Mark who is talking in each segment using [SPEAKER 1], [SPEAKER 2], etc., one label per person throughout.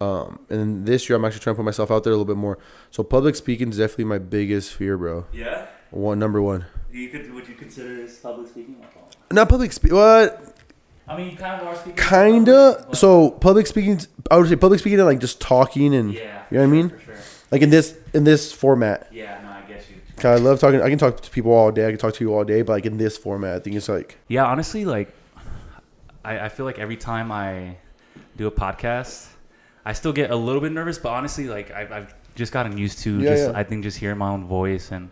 [SPEAKER 1] Um, and then this year I'm actually trying to put myself out there a little bit more. So public speaking is definitely my biggest fear, bro.
[SPEAKER 2] Yeah.
[SPEAKER 1] One number one.
[SPEAKER 2] You could would you consider this public speaking?
[SPEAKER 1] Not public speak. What?
[SPEAKER 2] I mean, you kind of are speaking.
[SPEAKER 1] Kinda. So public speaking. I would say public speaking and like just talking and
[SPEAKER 2] Yeah.
[SPEAKER 1] you know what I mean.
[SPEAKER 2] For sure.
[SPEAKER 1] Like in this in this format.
[SPEAKER 2] Yeah. No, I get you.
[SPEAKER 1] 'Cause I love talking. I can talk to people all day. I can talk to you all day. But like in this format, I think it's like
[SPEAKER 2] Yeah, honestly, like I, I feel like every time I do a podcast, I still get a little bit nervous. But honestly, like I've, I've just gotten used to
[SPEAKER 1] Yeah,
[SPEAKER 2] just
[SPEAKER 1] yeah.
[SPEAKER 2] I think just hearing my own voice and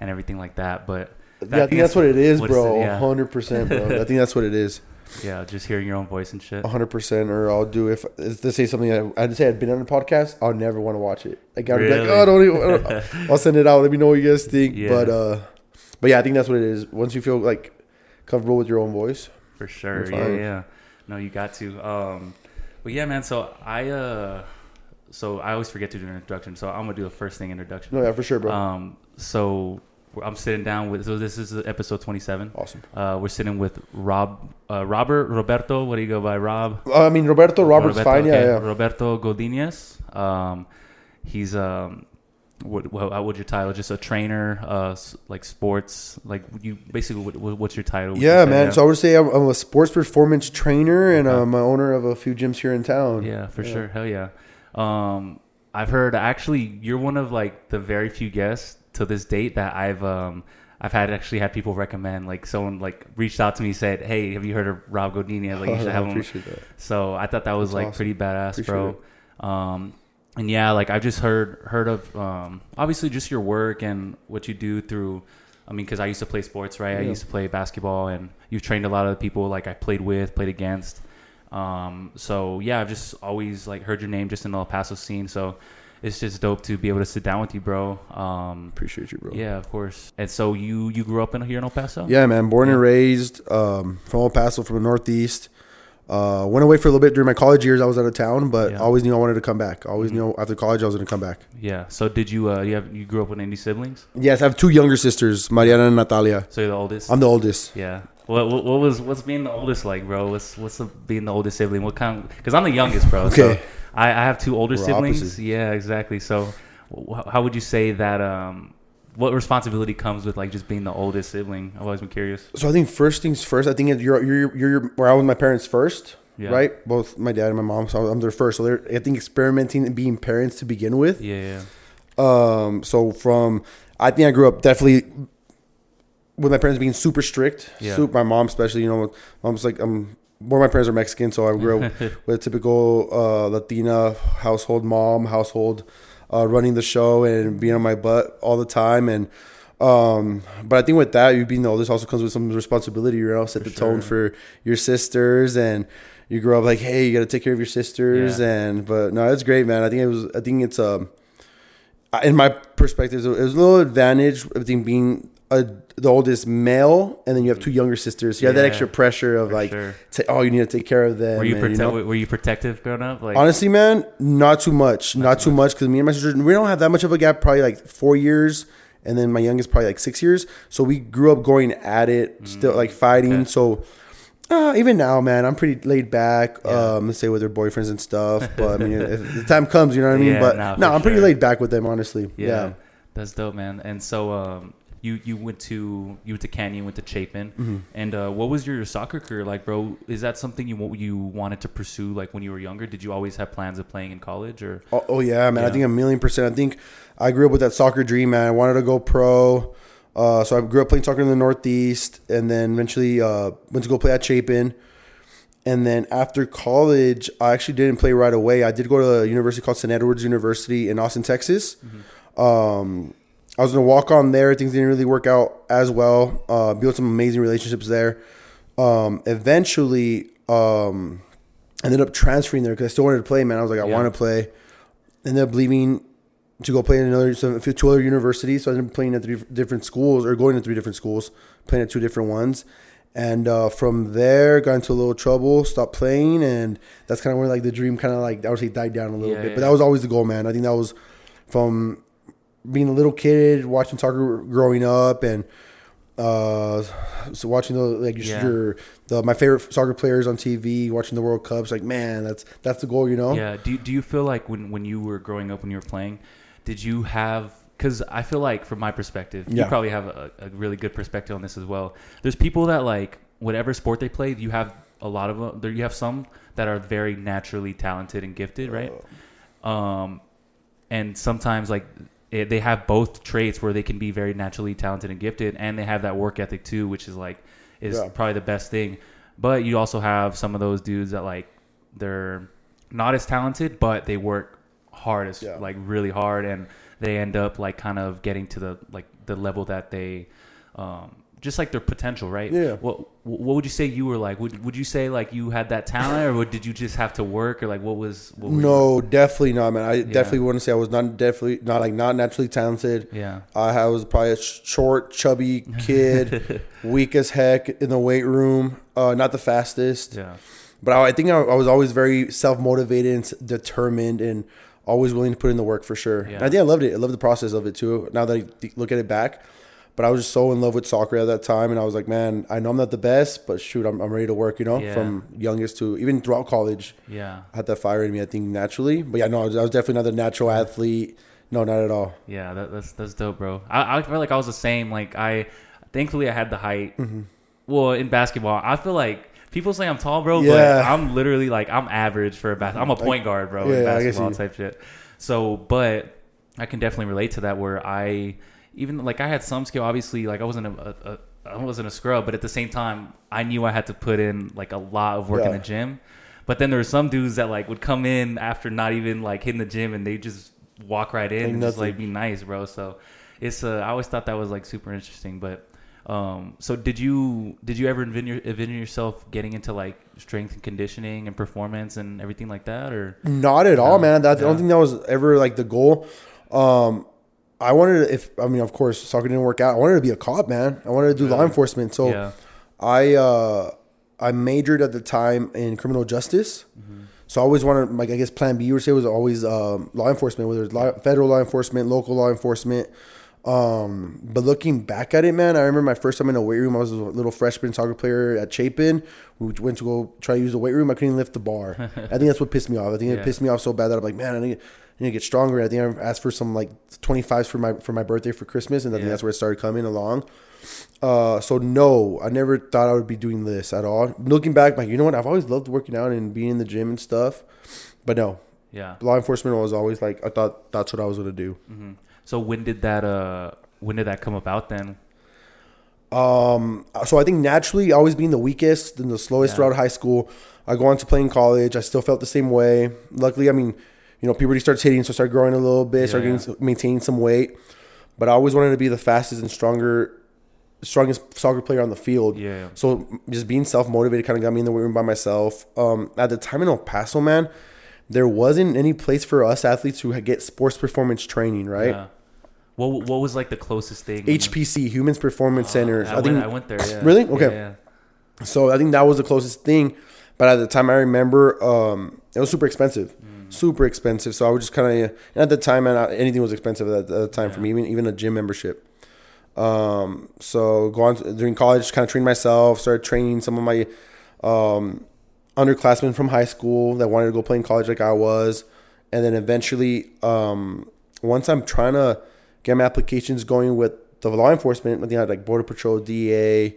[SPEAKER 2] and everything like that. But
[SPEAKER 1] yeah, I think that's what it is,
[SPEAKER 2] what
[SPEAKER 1] bro. Hundred percent, bro. I think that's what it is.
[SPEAKER 2] yeah, just hearing your own voice and shit.
[SPEAKER 1] hundred percent. Or I'll do if if they say something. I, I'd say I'd been on a podcast. I'll never want to watch it. Like I'd be like, oh, I don't even. I don't- I'll send it out. Let me know what you guys think.
[SPEAKER 2] Yeah.
[SPEAKER 1] But uh, but yeah, I think that's what it is. Once you feel like comfortable with your own voice,
[SPEAKER 2] For sure. Yeah, yeah. No, you got to. Um, but yeah, man. So I, uh, so I always forget to do an introduction. So I'm gonna do a first thing introduction.
[SPEAKER 1] no, yeah, for sure, bro.
[SPEAKER 2] Um, so I'm sitting down with. So this is episode 27.
[SPEAKER 1] awesome.
[SPEAKER 2] Uh, we're sitting with Rob, uh, Robert Roberto. What do you go by, Rob?
[SPEAKER 1] Uh, I mean, Roberto Roberts,
[SPEAKER 2] Roberto,
[SPEAKER 1] fine. Yeah, yeah.
[SPEAKER 2] Roberto Godinez. Um, he's um, what, what how would your title? Just a trainer, uh, like sports, like you basically. What, what- what's your title? would you
[SPEAKER 1] Yeah, man. So I would say I'm, I'm a sports performance trainer and
[SPEAKER 2] Okay.
[SPEAKER 1] I'm owner of a few gyms here in town.
[SPEAKER 2] Yeah, for
[SPEAKER 1] Yeah.
[SPEAKER 2] sure. Hell yeah. Um, I've heard actually you're one of like the very few guests to this date that I've um I've had actually had people recommend like someone like reached out to me and said hey have you heard of Rob Godinez like you should
[SPEAKER 1] I
[SPEAKER 2] have him
[SPEAKER 1] that.
[SPEAKER 2] so I thought that was
[SPEAKER 1] That's
[SPEAKER 2] like
[SPEAKER 1] awesome.
[SPEAKER 2] pretty badass
[SPEAKER 1] Appreciate
[SPEAKER 2] bro um and yeah like I've just heard heard of um obviously just your work and what you do through I mean because I used to play sports right I used to play basketball and you've trained a lot of the people like I played with played against um, so yeah, I've just always like heard your name just in the El Paso scene. So it's just dope to be able to sit down with you, bro. Um,
[SPEAKER 1] Appreciate you, bro.
[SPEAKER 2] yeah, of course. And so you you grew up in here in El Paso?
[SPEAKER 1] Yeah, man. Born and raised um, from El Paso, from the Northeast. Uh, went away for a little bit during my college years. I was out of town, but
[SPEAKER 2] Yeah.
[SPEAKER 1] always knew I wanted to come back. Always
[SPEAKER 2] Mhm.
[SPEAKER 1] knew after college I was going to come back.
[SPEAKER 2] Yeah. So did you uh you have you grew up with any siblings?
[SPEAKER 1] Yes, I have two younger sisters, Mariana and Natalia.
[SPEAKER 2] So you're the oldest.
[SPEAKER 1] I'm the oldest.
[SPEAKER 2] yeah. What, what what was what's being the oldest like, bro? What's what's the, being the oldest sibling? What kind? Because I'm the youngest, bro. So
[SPEAKER 1] Okay.
[SPEAKER 2] I, I have two older
[SPEAKER 1] We're
[SPEAKER 2] siblings.
[SPEAKER 1] opposite.
[SPEAKER 2] Yeah, exactly. So wh- how would you say that? Um, what responsibility comes with like just being the oldest sibling? I've always been curious.
[SPEAKER 1] So I think first things first. I think you're you're you're where I was with my parents first,
[SPEAKER 2] Yeah.
[SPEAKER 1] right? Both my dad and my mom. So I'm their first. So they're I think experimenting and being parents to begin with.
[SPEAKER 2] Yeah, yeah.
[SPEAKER 1] Um, so from I think I grew up definitely with my parents being super strict.
[SPEAKER 2] Yeah.
[SPEAKER 1] Super, my mom especially. You know, mom's like um. More of my parents are Mexican, so I grew up with a typical uh, Latina household mom, household uh, running the show and being on my butt all the time. And um, but I think with that, you being the oldest also comes with some responsibility. You know, set
[SPEAKER 2] For
[SPEAKER 1] the tone for your sisters, and you grow up like, hey, you got to take care of your sisters.
[SPEAKER 2] Yeah.
[SPEAKER 1] And but no, it's great, man. I think it was. I think it's um in my perspective, it was a little advantage of being- being a, the oldest male, and then you have two younger sisters. So you have that
[SPEAKER 2] Yeah,
[SPEAKER 1] extra pressure of like,
[SPEAKER 2] sure.
[SPEAKER 1] oh, you need to take care of them.
[SPEAKER 2] Were you,
[SPEAKER 1] and,
[SPEAKER 2] prote-
[SPEAKER 1] know?
[SPEAKER 2] were you protective growing up? Like,
[SPEAKER 1] Honestly, man, not too much. Not,
[SPEAKER 2] too
[SPEAKER 1] much because me and my sister, we don't have that much of a gap. Probably like four years, and then my youngest probably like six years. So we grew up going at it, still like fighting.
[SPEAKER 2] Mm.
[SPEAKER 1] So. Uh, even now, man, I'm pretty laid back. Um, let's say with their boyfriends and stuff. But I mean, if the time comes, you know what I mean.
[SPEAKER 2] Yeah,
[SPEAKER 1] but
[SPEAKER 2] nah,
[SPEAKER 1] no,
[SPEAKER 2] for
[SPEAKER 1] I'm pretty
[SPEAKER 2] sure.
[SPEAKER 1] laid back with them, honestly.
[SPEAKER 2] yeah,
[SPEAKER 1] Yeah.
[SPEAKER 2] that's dope, man. And so, um, you you went to you went to Canyon, went to Chapin,
[SPEAKER 1] Mm-hmm.
[SPEAKER 2] and uh, what was your soccer career like, bro? Is that something you you wanted to pursue like when you were younger? Did you always have plans of playing in college or?
[SPEAKER 1] Oh, oh yeah, man. I think a million percent. I think I grew up with that soccer dream, man. I wanted to go pro. Uh, so I grew up playing soccer in the Northeast, and then eventually uh, went to go play at Chapin. And then after college, I actually didn't play right away. I did go to a university called St. Edward's University in Austin, Texas. Um, I was gonna walk on there. Things didn't really work out as well. Uh, built some amazing relationships there. Um, eventually, um, ended up transferring there because I still wanted to play. Man, I was like, I
[SPEAKER 2] Yeah.
[SPEAKER 1] want to play. Ended up leaving to go play in another some, two other universities. So I ended up playing at three different schools or going to three different schools, playing at two different ones. And uh, from there, got into a little trouble, stopped playing, and that's kind of where like the dream kind of like I would say died down a little
[SPEAKER 2] Yeah,
[SPEAKER 1] bit.
[SPEAKER 2] yeah.
[SPEAKER 1] But that was always the goal, man. I think that was from being a little kid, watching soccer growing up, and Uh, so watching the like
[SPEAKER 2] Yeah.
[SPEAKER 1] your the my favorite soccer players on TV, watching the World Cups, like man, that's that's the goal, you know.
[SPEAKER 2] Yeah. Do do you feel like when when you were growing up when you were playing, did you have? Because I feel like from my perspective, you probably have a, a really good perspective on this as well. There's people that like whatever sport they play, you have a lot of them. There you have some that are very naturally talented and gifted, right? Um, and sometimes like it, they have both traits where they can be very naturally talented and gifted, and they have that work ethic too, which is like is
[SPEAKER 1] Yeah.
[SPEAKER 2] probably the best thing. But you also have some of those dudes that like they're not as talented, but they work hard as
[SPEAKER 1] Yeah.
[SPEAKER 2] like really hard, and they end up like kind of getting to the like the level that they. Um, just like their potential, right?
[SPEAKER 1] Yeah.
[SPEAKER 2] What What would you say you were like? Would Would you say like you had that talent, or would, did you just have to work, or like what was? What
[SPEAKER 1] No, definitely not, man. I definitely wouldn't say I was not definitely not like not naturally talented.
[SPEAKER 2] Yeah.
[SPEAKER 1] I was probably a short, chubby kid, weak as heck in the weight room. Uh, not the fastest,
[SPEAKER 2] Yeah.
[SPEAKER 1] but I, I think I, I was always very self motivated and determined, and always willing to put in the work for sure.
[SPEAKER 2] Yeah.
[SPEAKER 1] And I think I loved it. I loved the process of it too. Now that I look at it back, but I was just so in love with soccer at that time, and I was like, man, I know I'm not the best, but shoot, I'm, I'm ready to work. You know,
[SPEAKER 2] Yeah.
[SPEAKER 1] from youngest to even throughout college.
[SPEAKER 2] Yeah.
[SPEAKER 1] I had that fire in me, I think, naturally. But yeah, no, I was, I was definitely not the natural athlete. No, not at all.
[SPEAKER 2] Yeah, that, that's that's dope, bro. I, I feel like I was the same. Like I, thankfully, I had the height.
[SPEAKER 1] Mm-hmm.
[SPEAKER 2] Well, in basketball, I feel like people say I'm tall, bro,
[SPEAKER 1] Yeah.
[SPEAKER 2] but I'm literally like I'm average for a bas- I'm a point guard, bro,
[SPEAKER 1] Yeah,
[SPEAKER 2] in basketball type shit. So, but I can definitely relate to that. Where I even like I had some skill. Obviously, like I wasn't a, a, a I wasn't a scrub, but at the same time, I knew I had to put in like a lot of work in the gym. But then there were some dudes that like would come in after not even like hitting the gym, and they just walk right in and just like be nice, bro. So it's uh, I always thought that was like super interesting. But um, so did you did you ever envision, your, envision yourself getting into like strength and conditioning and performance and everything like that, or
[SPEAKER 1] Not at all, man. That, I
[SPEAKER 2] Yeah.
[SPEAKER 1] don't think that was ever like the goal. Um, I wanted to, if, I mean, of course, soccer didn't work out. I wanted to be a cop, man. I wanted to do law enforcement. So
[SPEAKER 2] yeah,
[SPEAKER 1] I, uh, I majored at the time in criminal justice. So I always wanted, like, I guess plan B You would say was always um, law enforcement, whether it's law, federal law enforcement, local law enforcement. Um, but looking back at it, man, I remember my first time in a weight room. I was a little freshman soccer player at Chapin. We went to go try to use the weight room. I couldn't lift the bar. I think that's what pissed me off. I think
[SPEAKER 2] Yeah.
[SPEAKER 1] it pissed me off so bad that I'm like, man, I need, I need to get stronger. I think I asked for some like 25s for my for my birthday for Christmas, and I think that's where it started coming along. Uh, so no, I never thought I would be doing this at all. Looking back, like you know what, I've always loved working out and being in the gym and stuff, but no,
[SPEAKER 2] yeah.
[SPEAKER 1] law enforcement was always like I thought that's what I was gonna do.
[SPEAKER 2] hmm So when did that uh when did that come about then?
[SPEAKER 1] Um, so I think naturally, always being the weakest and the slowest
[SPEAKER 2] Yeah.
[SPEAKER 1] throughout high school, I go on to play in college. I still felt the same way. Luckily, I mean, you know, puberty starts hitting, so I started growing a little bit, started
[SPEAKER 2] Yeah.
[SPEAKER 1] getting, maintaining some weight. But I always wanted to be the fastest and stronger, strongest soccer player on the field.
[SPEAKER 2] Yeah,
[SPEAKER 1] So just being self motivated kind of got me in the weight room by myself. Um, at the time in El Paso, man, there wasn't any place for us athletes to get sports performance training, right?
[SPEAKER 2] What what was like the closest thing?
[SPEAKER 1] HPC, Humans Performance Center
[SPEAKER 2] I,
[SPEAKER 1] I,
[SPEAKER 2] went,
[SPEAKER 1] think
[SPEAKER 2] I went there. Yeah.
[SPEAKER 1] Really? Okay.
[SPEAKER 2] Yeah, yeah.
[SPEAKER 1] So I think that was the closest thing. But at the time, I remember um, it was super expensive,
[SPEAKER 2] Mm.
[SPEAKER 1] super expensive. So I was just kind of, at the time, man, I- anything was expensive at, the time for me, even even a gym membership. Um, so go on to- during college, kind of train myself. Started training some of my um, underclassmen from high school that wanted to go play in college like I was, and then eventually, um, once I'm trying to get my applications going with the law enforcement, I think I had like border patrol, DA,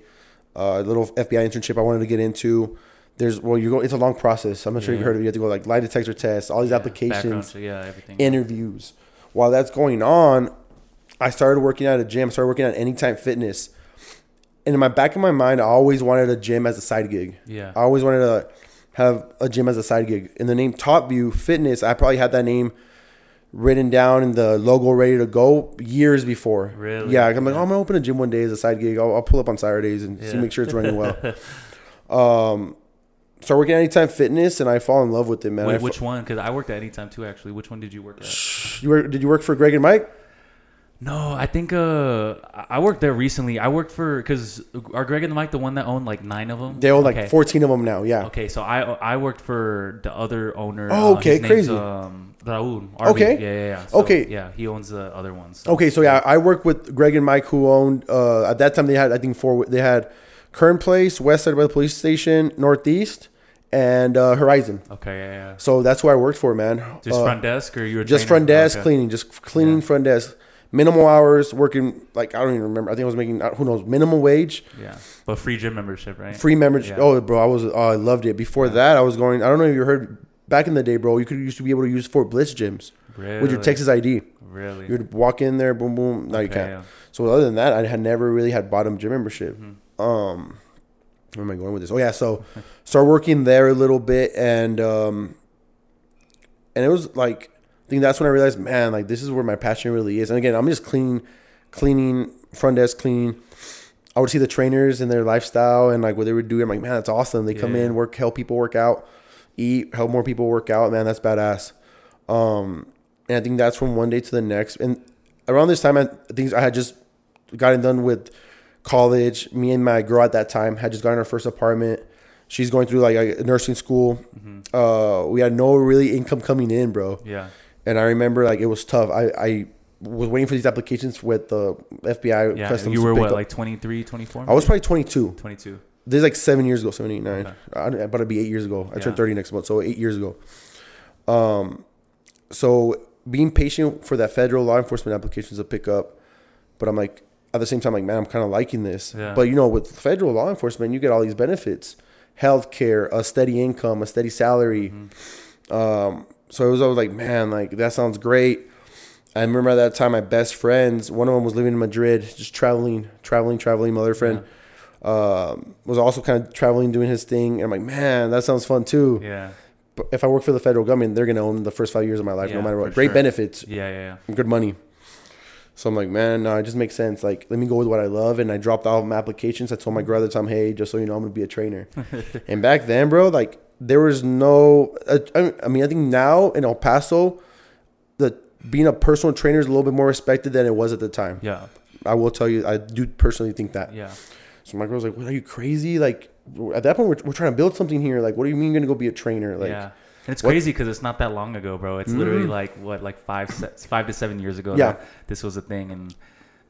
[SPEAKER 1] uh, little FBI internship I wanted to get into. There's well, you go. It's a long process. I'm not sure if you
[SPEAKER 2] Yeah.
[SPEAKER 1] heard of it. You have to go like lie detector tests, all these
[SPEAKER 2] Yeah,
[SPEAKER 1] applications,
[SPEAKER 2] yeah, everything.
[SPEAKER 1] interviews. While that's going on, I started working at a gym. Started working at Anytime Fitness, and in my back of my mind, I always wanted a gym as a side gig.
[SPEAKER 2] yeah,
[SPEAKER 1] I always wanted to have a gym as a side gig. And the name Top View Fitness, I probably had that name written down and the logo ready to go years before.
[SPEAKER 2] Really?
[SPEAKER 1] Yeah, I'm like,
[SPEAKER 2] Yeah.
[SPEAKER 1] oh, I'm gonna open a gym one day as a side gig. I'll, I'll pull up on Saturdays and see make sure it's running well. um, start working at Anytime Fitness, and I fall in love with it, man.
[SPEAKER 2] Wait,
[SPEAKER 1] I
[SPEAKER 2] which one? Because I worked at Anytime too. Actually, which one did you work at?
[SPEAKER 1] you work, did you work for Greg and Mike?
[SPEAKER 2] No, I think uh I worked there recently. I worked for because are Greg and Mike the one that owned like nine of them?
[SPEAKER 1] They own like
[SPEAKER 2] okay.
[SPEAKER 1] 14 of them now. Yeah.
[SPEAKER 2] Okay, so I I worked for the other owner.
[SPEAKER 1] Oh,
[SPEAKER 2] uh,
[SPEAKER 1] okay,
[SPEAKER 2] name's,
[SPEAKER 1] crazy.
[SPEAKER 2] Um, Raul.
[SPEAKER 1] Okay.
[SPEAKER 2] Yeah, yeah, yeah. So,
[SPEAKER 1] Okay.
[SPEAKER 2] Yeah, he owns the other ones. So.
[SPEAKER 1] Okay, so yeah, I worked with Greg and Mike, who owned uh, at that time they had I think four. They had Kern Place, West Side by the police station, Northeast, and uh, Horizon.
[SPEAKER 2] Okay, yeah, yeah.
[SPEAKER 1] So that's who I worked for, man.
[SPEAKER 2] Just
[SPEAKER 1] Uh,
[SPEAKER 2] front desk, or you were
[SPEAKER 1] just front desk
[SPEAKER 2] Okay.
[SPEAKER 1] cleaning, just cleaning
[SPEAKER 2] Yeah.
[SPEAKER 1] front desk. Minimal hours, working like I don't even remember. I think I was making uh, who knows minimum wage,
[SPEAKER 2] Yeah, but free gym membership, right?
[SPEAKER 1] free membership.
[SPEAKER 2] Yeah.
[SPEAKER 1] Oh, bro, I was oh, I loved it. Before that, I was going. I don't know if you heard back in the day, bro. You could used to be able to use Fort Bliss gyms
[SPEAKER 2] Really?
[SPEAKER 1] with your Texas ID.
[SPEAKER 2] Really?
[SPEAKER 1] You would walk in there, boom, boom. Now you can't.
[SPEAKER 2] yeah.
[SPEAKER 1] So other than that, I had never really had bottom gym membership.
[SPEAKER 2] Mm-hmm.
[SPEAKER 1] Um, where am I going with this? Oh yeah, so started working there a little bit, and um, and it was like I think that's when I realized, man, like this is where my passion really is. And again, I'm just cleaning, cleaning front desk cleaning. I would see the trainers and their lifestyle and like what they would do. I'm like, man, that's awesome. They come
[SPEAKER 2] Yeah.
[SPEAKER 1] in, work, help people work out, eat, help more people work out. Man, that's badass. Um, and I think that's from one day to the next. And around this time, I think I had just gotten done with college. Me and my girl at that time had just gotten our first apartment. She's going through like a nursing school. Uh, we had no really income coming in, bro.
[SPEAKER 2] Yeah.
[SPEAKER 1] And I remember like it was tough. I, I was waiting for these applications with the FBI
[SPEAKER 2] Yeah.
[SPEAKER 1] customs.
[SPEAKER 2] You were what,
[SPEAKER 1] up.
[SPEAKER 2] like 23, 24?
[SPEAKER 1] I was probably 22.
[SPEAKER 2] 22.
[SPEAKER 1] This is like seven years ago, seven, eight, nine.
[SPEAKER 2] Okay.
[SPEAKER 1] I, about to be eight years ago. I
[SPEAKER 2] Yeah.
[SPEAKER 1] turned 30 next month, so eight years ago. Um, so being patient for that federal law enforcement applications to pick up, but I'm like, at the same time, like, man, I'm kind of liking this.
[SPEAKER 2] Yeah.
[SPEAKER 1] But you know, with federal law enforcement, you get all these benefits, health care, a steady income, a steady salary.
[SPEAKER 2] Mm-hmm.
[SPEAKER 1] Um, so it was always like, man, like that sounds great. I remember at that time, my best friends, one of them was living in Madrid, just traveling, traveling, traveling. My other friend um, was also kind of traveling, doing his thing. And I'm like, man, that sounds fun too.
[SPEAKER 2] Yeah.
[SPEAKER 1] But if I work for the federal government, they're gonna own the first five years of my life, no matter what. Great
[SPEAKER 2] sure.
[SPEAKER 1] benefits,
[SPEAKER 2] Yeah, yeah, yeah.
[SPEAKER 1] good money. So I'm like, man, no, it just makes sense. Like, let me go with what I love. And I dropped all my applications. I told my brother, at the time, hey, just so you know, I'm gonna be a trainer. and back then, bro, like there was no. I I mean, I think now in El Paso, the being a personal trainer is a little bit more respected than it was at the time.
[SPEAKER 2] Yeah.
[SPEAKER 1] I will tell you, I do personally think that.
[SPEAKER 2] Yeah.
[SPEAKER 1] So my girl's like, "What are you crazy? Like, at that point, we're, we're trying to build something here. Like, what do you mean you're gonna go be a trainer? Like,
[SPEAKER 2] yeah. And it's
[SPEAKER 1] what-
[SPEAKER 2] crazy because it's not that long ago, bro. It's literally
[SPEAKER 1] Mhm.
[SPEAKER 2] like what, like five, se- five to seven years ago.
[SPEAKER 1] Yeah.
[SPEAKER 2] that this was a thing, and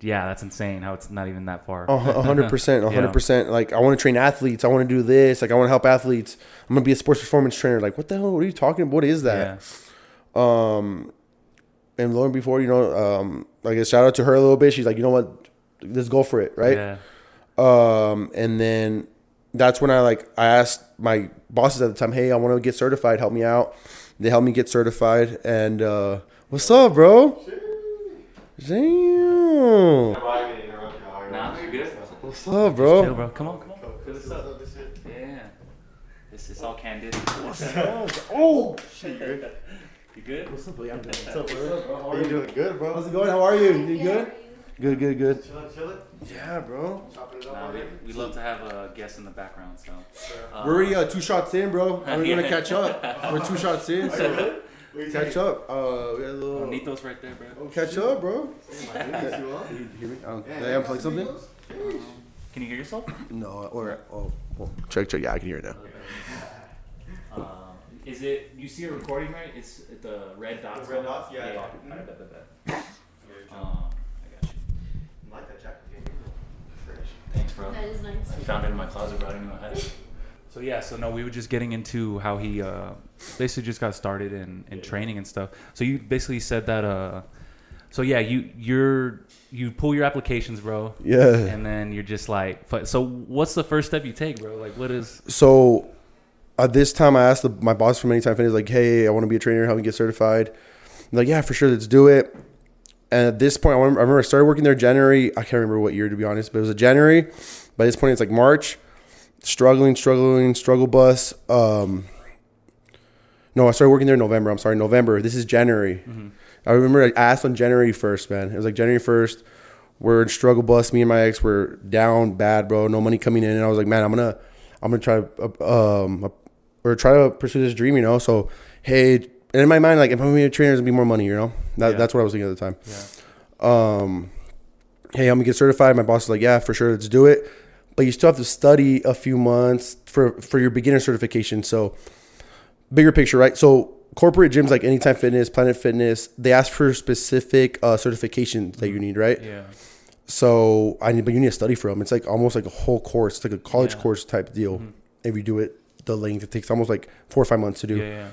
[SPEAKER 2] yeah, that's insane. How it's not even that far.
[SPEAKER 1] A a hundred percent, a hundred percent. Like I want to train athletes. I want to do this. Like I want to help athletes. I'm gonna be a sports performance trainer. Like what the hell? What are you talking? about? What is that?
[SPEAKER 2] Yeah.
[SPEAKER 1] Um, and lo and before, you know, um, like a shout out to her a little bit. She's like, you know what? Let's go for it, right?
[SPEAKER 2] Yeah.
[SPEAKER 1] Um, and then that's when I like I asked my bosses at the time, hey, I want to get certified. Help me out. They helped me get certified. And uh, what's up, bro? Damn.
[SPEAKER 2] Nah, you're good.
[SPEAKER 1] What's up,
[SPEAKER 2] Chill,
[SPEAKER 1] bro?
[SPEAKER 2] bro. Come on, come on. Fill this up. Yeah. This is all candid. What's up?
[SPEAKER 1] Oh, shit.
[SPEAKER 2] You good?
[SPEAKER 1] what's up, buddy? I'm good.
[SPEAKER 3] What's up, bro? How are you doing? Good, bro.
[SPEAKER 1] How's it going? How are you? You good? Good, good, good.
[SPEAKER 3] Chilling, chilling.
[SPEAKER 1] Yeah, bro.
[SPEAKER 3] Chopping it up.
[SPEAKER 2] Nah, we, we love to have a guest in the background, so. Uh,
[SPEAKER 1] We're already uh, two shots in, bro. We're gonna catch up. We're two shots in, so
[SPEAKER 3] Wait,
[SPEAKER 1] catch up. Uh, we had a little
[SPEAKER 2] Nito's right there, bro.
[SPEAKER 1] catch up, bro.
[SPEAKER 3] my goodness, you?
[SPEAKER 1] You hear me? Um, did I unplug something?
[SPEAKER 2] Can you hear yourself?
[SPEAKER 1] No. Or oh, well, check, check. Yeah, I can hear it now.
[SPEAKER 2] Um, is it? You see a recording, right? It's the red dots.
[SPEAKER 3] The red dots? Yeah,
[SPEAKER 2] Yeah.
[SPEAKER 3] yeah.
[SPEAKER 2] yeah. Alright, bet, bet, bet. Um, I got you.
[SPEAKER 3] I like that jacket. Fresh.
[SPEAKER 2] Thanks, bro.
[SPEAKER 4] That is nice.
[SPEAKER 2] I found it in my closet, bro. I didn't know I had it. So yeah, so no, we were just getting into how he uh, basically just got started in, in training and stuff. So you basically said that. Uh, so yeah, you you're you pull your applications, bro,
[SPEAKER 1] Yeah.
[SPEAKER 2] and then you're just like, so what's the first step you take, bro? Like, what is?
[SPEAKER 1] So at this time, I asked the, my boss for from Anytime Fitness, like, hey, I want to be a trainer, help me get certified. I'm like, yeah, for sure, let's do it. And at this point, I remember I started working there January. I can't remember what year, to be honest, but it was a January. By this point, it's like March. Struggling, struggling, struggle bus. Um, no, I started working there in November. I'm sorry, November. This is January. I remember I asked on January 1st, man. It was like January 1st. We're in struggle bus. Me and my ex were down bad, bro. No money coming in, and I was like, man, I'm gonna, I'm gonna try, uh, um, or try to pursue this dream, you know. So, hey, and in my mind, like, if I'm gonna be a trainer, there's gonna be more money, you know. That,
[SPEAKER 2] Yeah.
[SPEAKER 1] That's what I was thinking at the time.
[SPEAKER 2] Yeah.
[SPEAKER 1] Um, hey, I'm gonna get certified. My boss is like, yeah, for sure, let's do it. But you still have to study a few months for for your beginner certification. So, bigger picture, right? So corporate gyms like Anytime Fitness, Planet Fitness, they ask for specific uh, certifications that you need, right?
[SPEAKER 2] Yeah.
[SPEAKER 1] So I need, but you need to study for them. It's like almost like a whole course. It's like a college
[SPEAKER 2] Yeah. Mm-hmm.
[SPEAKER 1] course type deal. If you do it, the length it takes almost like four or five months to do.
[SPEAKER 2] Yeah.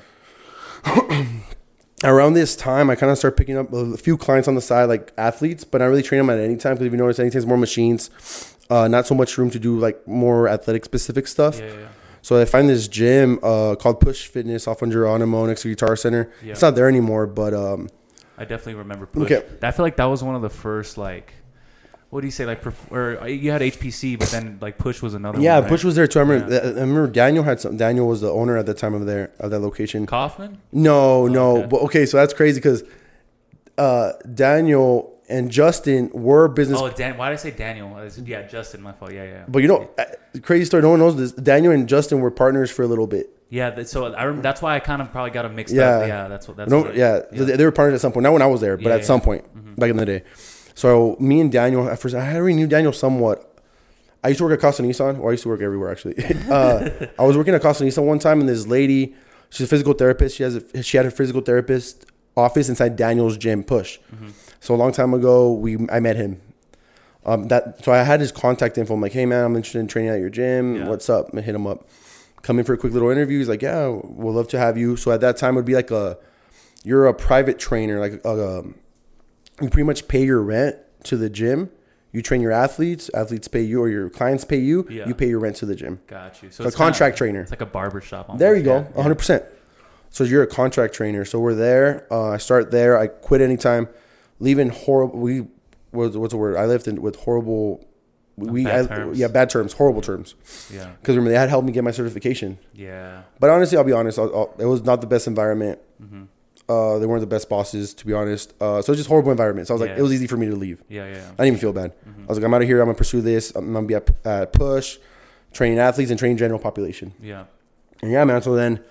[SPEAKER 2] Yeah.
[SPEAKER 1] Around this time, I kind of start picking up a few clients on the side, like athletes, but I really train them at any time because if you notice, anytime's more machines, uh, not so much room to do like more athletic specific stuff.
[SPEAKER 2] Yeah. Yeah.
[SPEAKER 1] So I find this gym uh, called Push Fitness off on Geronimo next to Guitar Center.
[SPEAKER 2] Yeah.
[SPEAKER 1] It's not there anymore, but um,
[SPEAKER 2] I definitely remember push.
[SPEAKER 1] Okay.
[SPEAKER 2] I feel like that was one of the first like. What do you say? Like, perf- or uh, you had HPC, but then like push was another.
[SPEAKER 1] yeah,
[SPEAKER 2] one, right?
[SPEAKER 1] Push was there too. I remember,
[SPEAKER 2] Yeah.
[SPEAKER 1] I remember Daniel had some. Daniel was the owner at the time of there of that location.
[SPEAKER 2] Kaufman.
[SPEAKER 1] No, no.
[SPEAKER 2] okay.
[SPEAKER 1] But okay, so that's crazy because uh, Daniel and Justin were business.
[SPEAKER 2] Oh, Dan. Why did I say Daniel? I said, yeah, Justin. My fault. Yeah, yeah.
[SPEAKER 1] But you know, uh, crazy story. No one knows this. Daniel and Justin were partners for a little bit.
[SPEAKER 2] Yeah, so I rem- that's why I kind of probably got them mixed
[SPEAKER 1] Yeah.
[SPEAKER 2] up. Yeah, that's what that's.
[SPEAKER 1] No,
[SPEAKER 2] what,
[SPEAKER 1] yeah, They, they were partners at some point. Not when I was there, but
[SPEAKER 2] Yeah,
[SPEAKER 1] at
[SPEAKER 2] yeah.
[SPEAKER 1] some point back in the day. So me and Daniel at first, I already knew Daniel somewhat. I used to work at Casa Nissan, or I used to work everywhere actually. uh, I was working at Casa Nissan one time, and this lady, she's a physical therapist. She has a, she had a physical therapist office inside Daniel's gym, Push. So a long time ago, we I met him. Um, that so I had his contact info. I'm like, hey man, I'm interested in training at your gym.
[SPEAKER 2] Yeah.
[SPEAKER 1] What's up? I hit him up. Come in for a quick little interview. He's like, yeah, we'll love to have you. So at that time, it would be like a, you're a private trainer, like a, um, you pretty much pay your rent to the gym. You train your athletes. Athletes pay you, or your clients pay you.
[SPEAKER 2] Yeah.
[SPEAKER 1] You pay your rent to the gym.
[SPEAKER 2] Got you. So
[SPEAKER 1] A
[SPEAKER 2] it's kinda-
[SPEAKER 1] contract trainer.
[SPEAKER 2] It's like a barber shop. Almost.
[SPEAKER 1] There you go,
[SPEAKER 2] Yeah, yeah.
[SPEAKER 1] 100. percent So you're a contract trainer. So we're there. Uh, I start there. I quit anytime. Leaving horrible. We what's, what's the word? I left in with horrible. We
[SPEAKER 2] Bad
[SPEAKER 1] I, yeah bad terms, horrible terms.
[SPEAKER 2] Yeah.
[SPEAKER 1] Because remember they had helped me get my certification.
[SPEAKER 2] Yeah.
[SPEAKER 1] But honestly, I'll be honest. I'll, I'll, it was not the best environment.
[SPEAKER 2] Mm-hmm.
[SPEAKER 1] Uh, they weren't the best bosses, to be honest. Uh, so it's just horrible environment. So I was like, it was easy for me to leave.
[SPEAKER 2] Yeah. Yeah.
[SPEAKER 1] I didn't even feel bad. I was like, I'm out of here. I'm gonna pursue this. I'm gonna be at, at push, training athletes and training general population.
[SPEAKER 2] Yeah.
[SPEAKER 1] And yeah, man. So then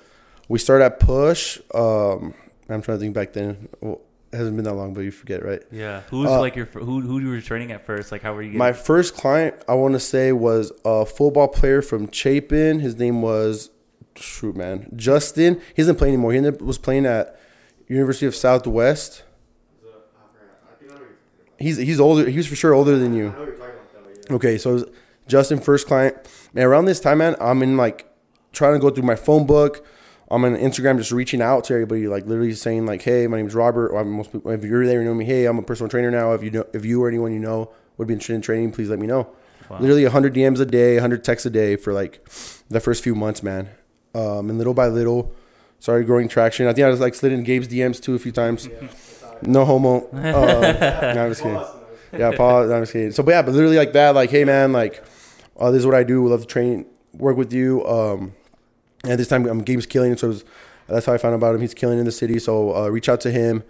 [SPEAKER 1] we start at push. Um, I'm trying to think back then. Well, it hasn't been that long, but you forget, right?
[SPEAKER 2] Yeah. Who's
[SPEAKER 1] Uh,
[SPEAKER 2] like your who who you were training at first? Like how were you? Getting,
[SPEAKER 1] My first client, I want to say, was a football player from Chapin. His name was, shoot, man, Justin. He doesn't play anymore. He ended up, was playing at University of Southwest.
[SPEAKER 3] I think I know what you're talking about.
[SPEAKER 1] He's he's older. He was for sure older than you.
[SPEAKER 3] know what you're talking about, though, yeah.
[SPEAKER 1] Okay, so it was Justin, first client. Man, around this time, man, I'm in like trying to go through my phone book. I'm on Instagram, just reaching out to everybody, like literally saying like, "Hey, my name is Robert." Or I'm most if you're there, you know me. Hey, I'm a personal trainer now. If you know, if you or anyone you know would be interested in training, please let me know.
[SPEAKER 2] Wow.
[SPEAKER 1] Literally 100 DMs a day, 100 texts a day for like the first few months, man. Um, and little by little, started growing traction. I think I was like slid in Gabe's DMs too a few times. No homo. Uh, no, I'm just kidding yeah, Paul. I'm just kidding. So, but yeah, but literally like that, like, hey man, like, uh, this is what I do. We love to train, work with you. Um, and this time, um, Gabe's killing. So it was, that's how I found out about him. He's killing in the city. So uh, reach out to him.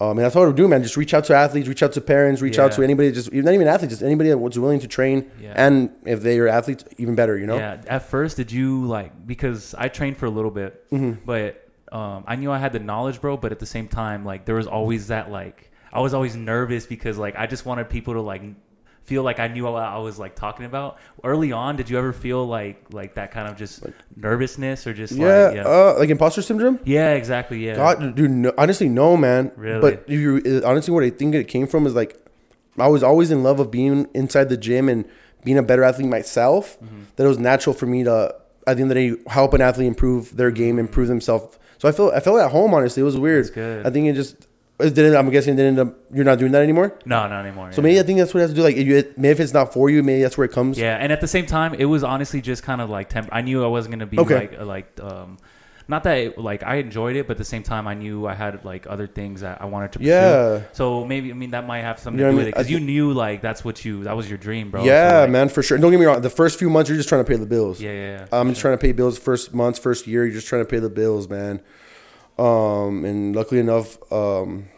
[SPEAKER 1] Um, and that's what we do, man. Just reach out to athletes, reach out to parents, reach out to anybody. Just not even athletes, just anybody that was willing to train.
[SPEAKER 2] Yeah.
[SPEAKER 1] And if they are athletes, even better. You know.
[SPEAKER 2] Yeah. At first, did you like because I trained for a little bit,
[SPEAKER 1] Mm-hmm.
[SPEAKER 2] but um, I knew I had the knowledge, bro. But at the same time, like there was always that like I was always nervous because like I just wanted people to like feel like I knew what I was like talking about. Early on, did you ever feel like like that kind of just nervousness or just
[SPEAKER 1] Yeah.
[SPEAKER 2] like yeah,
[SPEAKER 1] Uh, like imposter syndrome.
[SPEAKER 2] yeah, exactly, yeah,
[SPEAKER 1] God, dude, no, honestly, no, man.
[SPEAKER 2] Really?
[SPEAKER 1] But if you honestly, what I think it came from is like, I was always in love of being inside the gym and being a better athlete myself.
[SPEAKER 2] Mm-hmm.
[SPEAKER 1] That it was natural for me to, at the end of the day, help an athlete improve their game, improve themselves. So I felt, I felt at home. Honestly, it was weird. I think it just, didn't. I'm guessing it didn't end up. You're not doing that anymore.
[SPEAKER 2] no, not anymore.
[SPEAKER 1] So
[SPEAKER 2] yeah.
[SPEAKER 1] maybe I think that's what it has to do. Like, if, you, maybe if it's not for you, maybe that's where it comes.
[SPEAKER 2] Yeah, and at the same time, it was honestly just kind of like temp. I knew I wasn't gonna be
[SPEAKER 1] Okay.
[SPEAKER 2] like uh, like um, not that it, like I enjoyed it, but at the same time, I knew I had like other things that I wanted to pursue.
[SPEAKER 1] Yeah.
[SPEAKER 2] So maybe I mean that might have something
[SPEAKER 1] You know
[SPEAKER 2] to do
[SPEAKER 1] what I
[SPEAKER 2] with it because you knew like that's what you that was your dream, bro. So,
[SPEAKER 1] Yeah,
[SPEAKER 2] like,
[SPEAKER 1] man, for sure. Don't get me wrong. The first few months, you're just trying to pay the bills.
[SPEAKER 2] Yeah, yeah. yeah.
[SPEAKER 1] I'm just trying to pay bills first months, first year. You're just trying to pay the bills, man. Um, and luckily enough, um,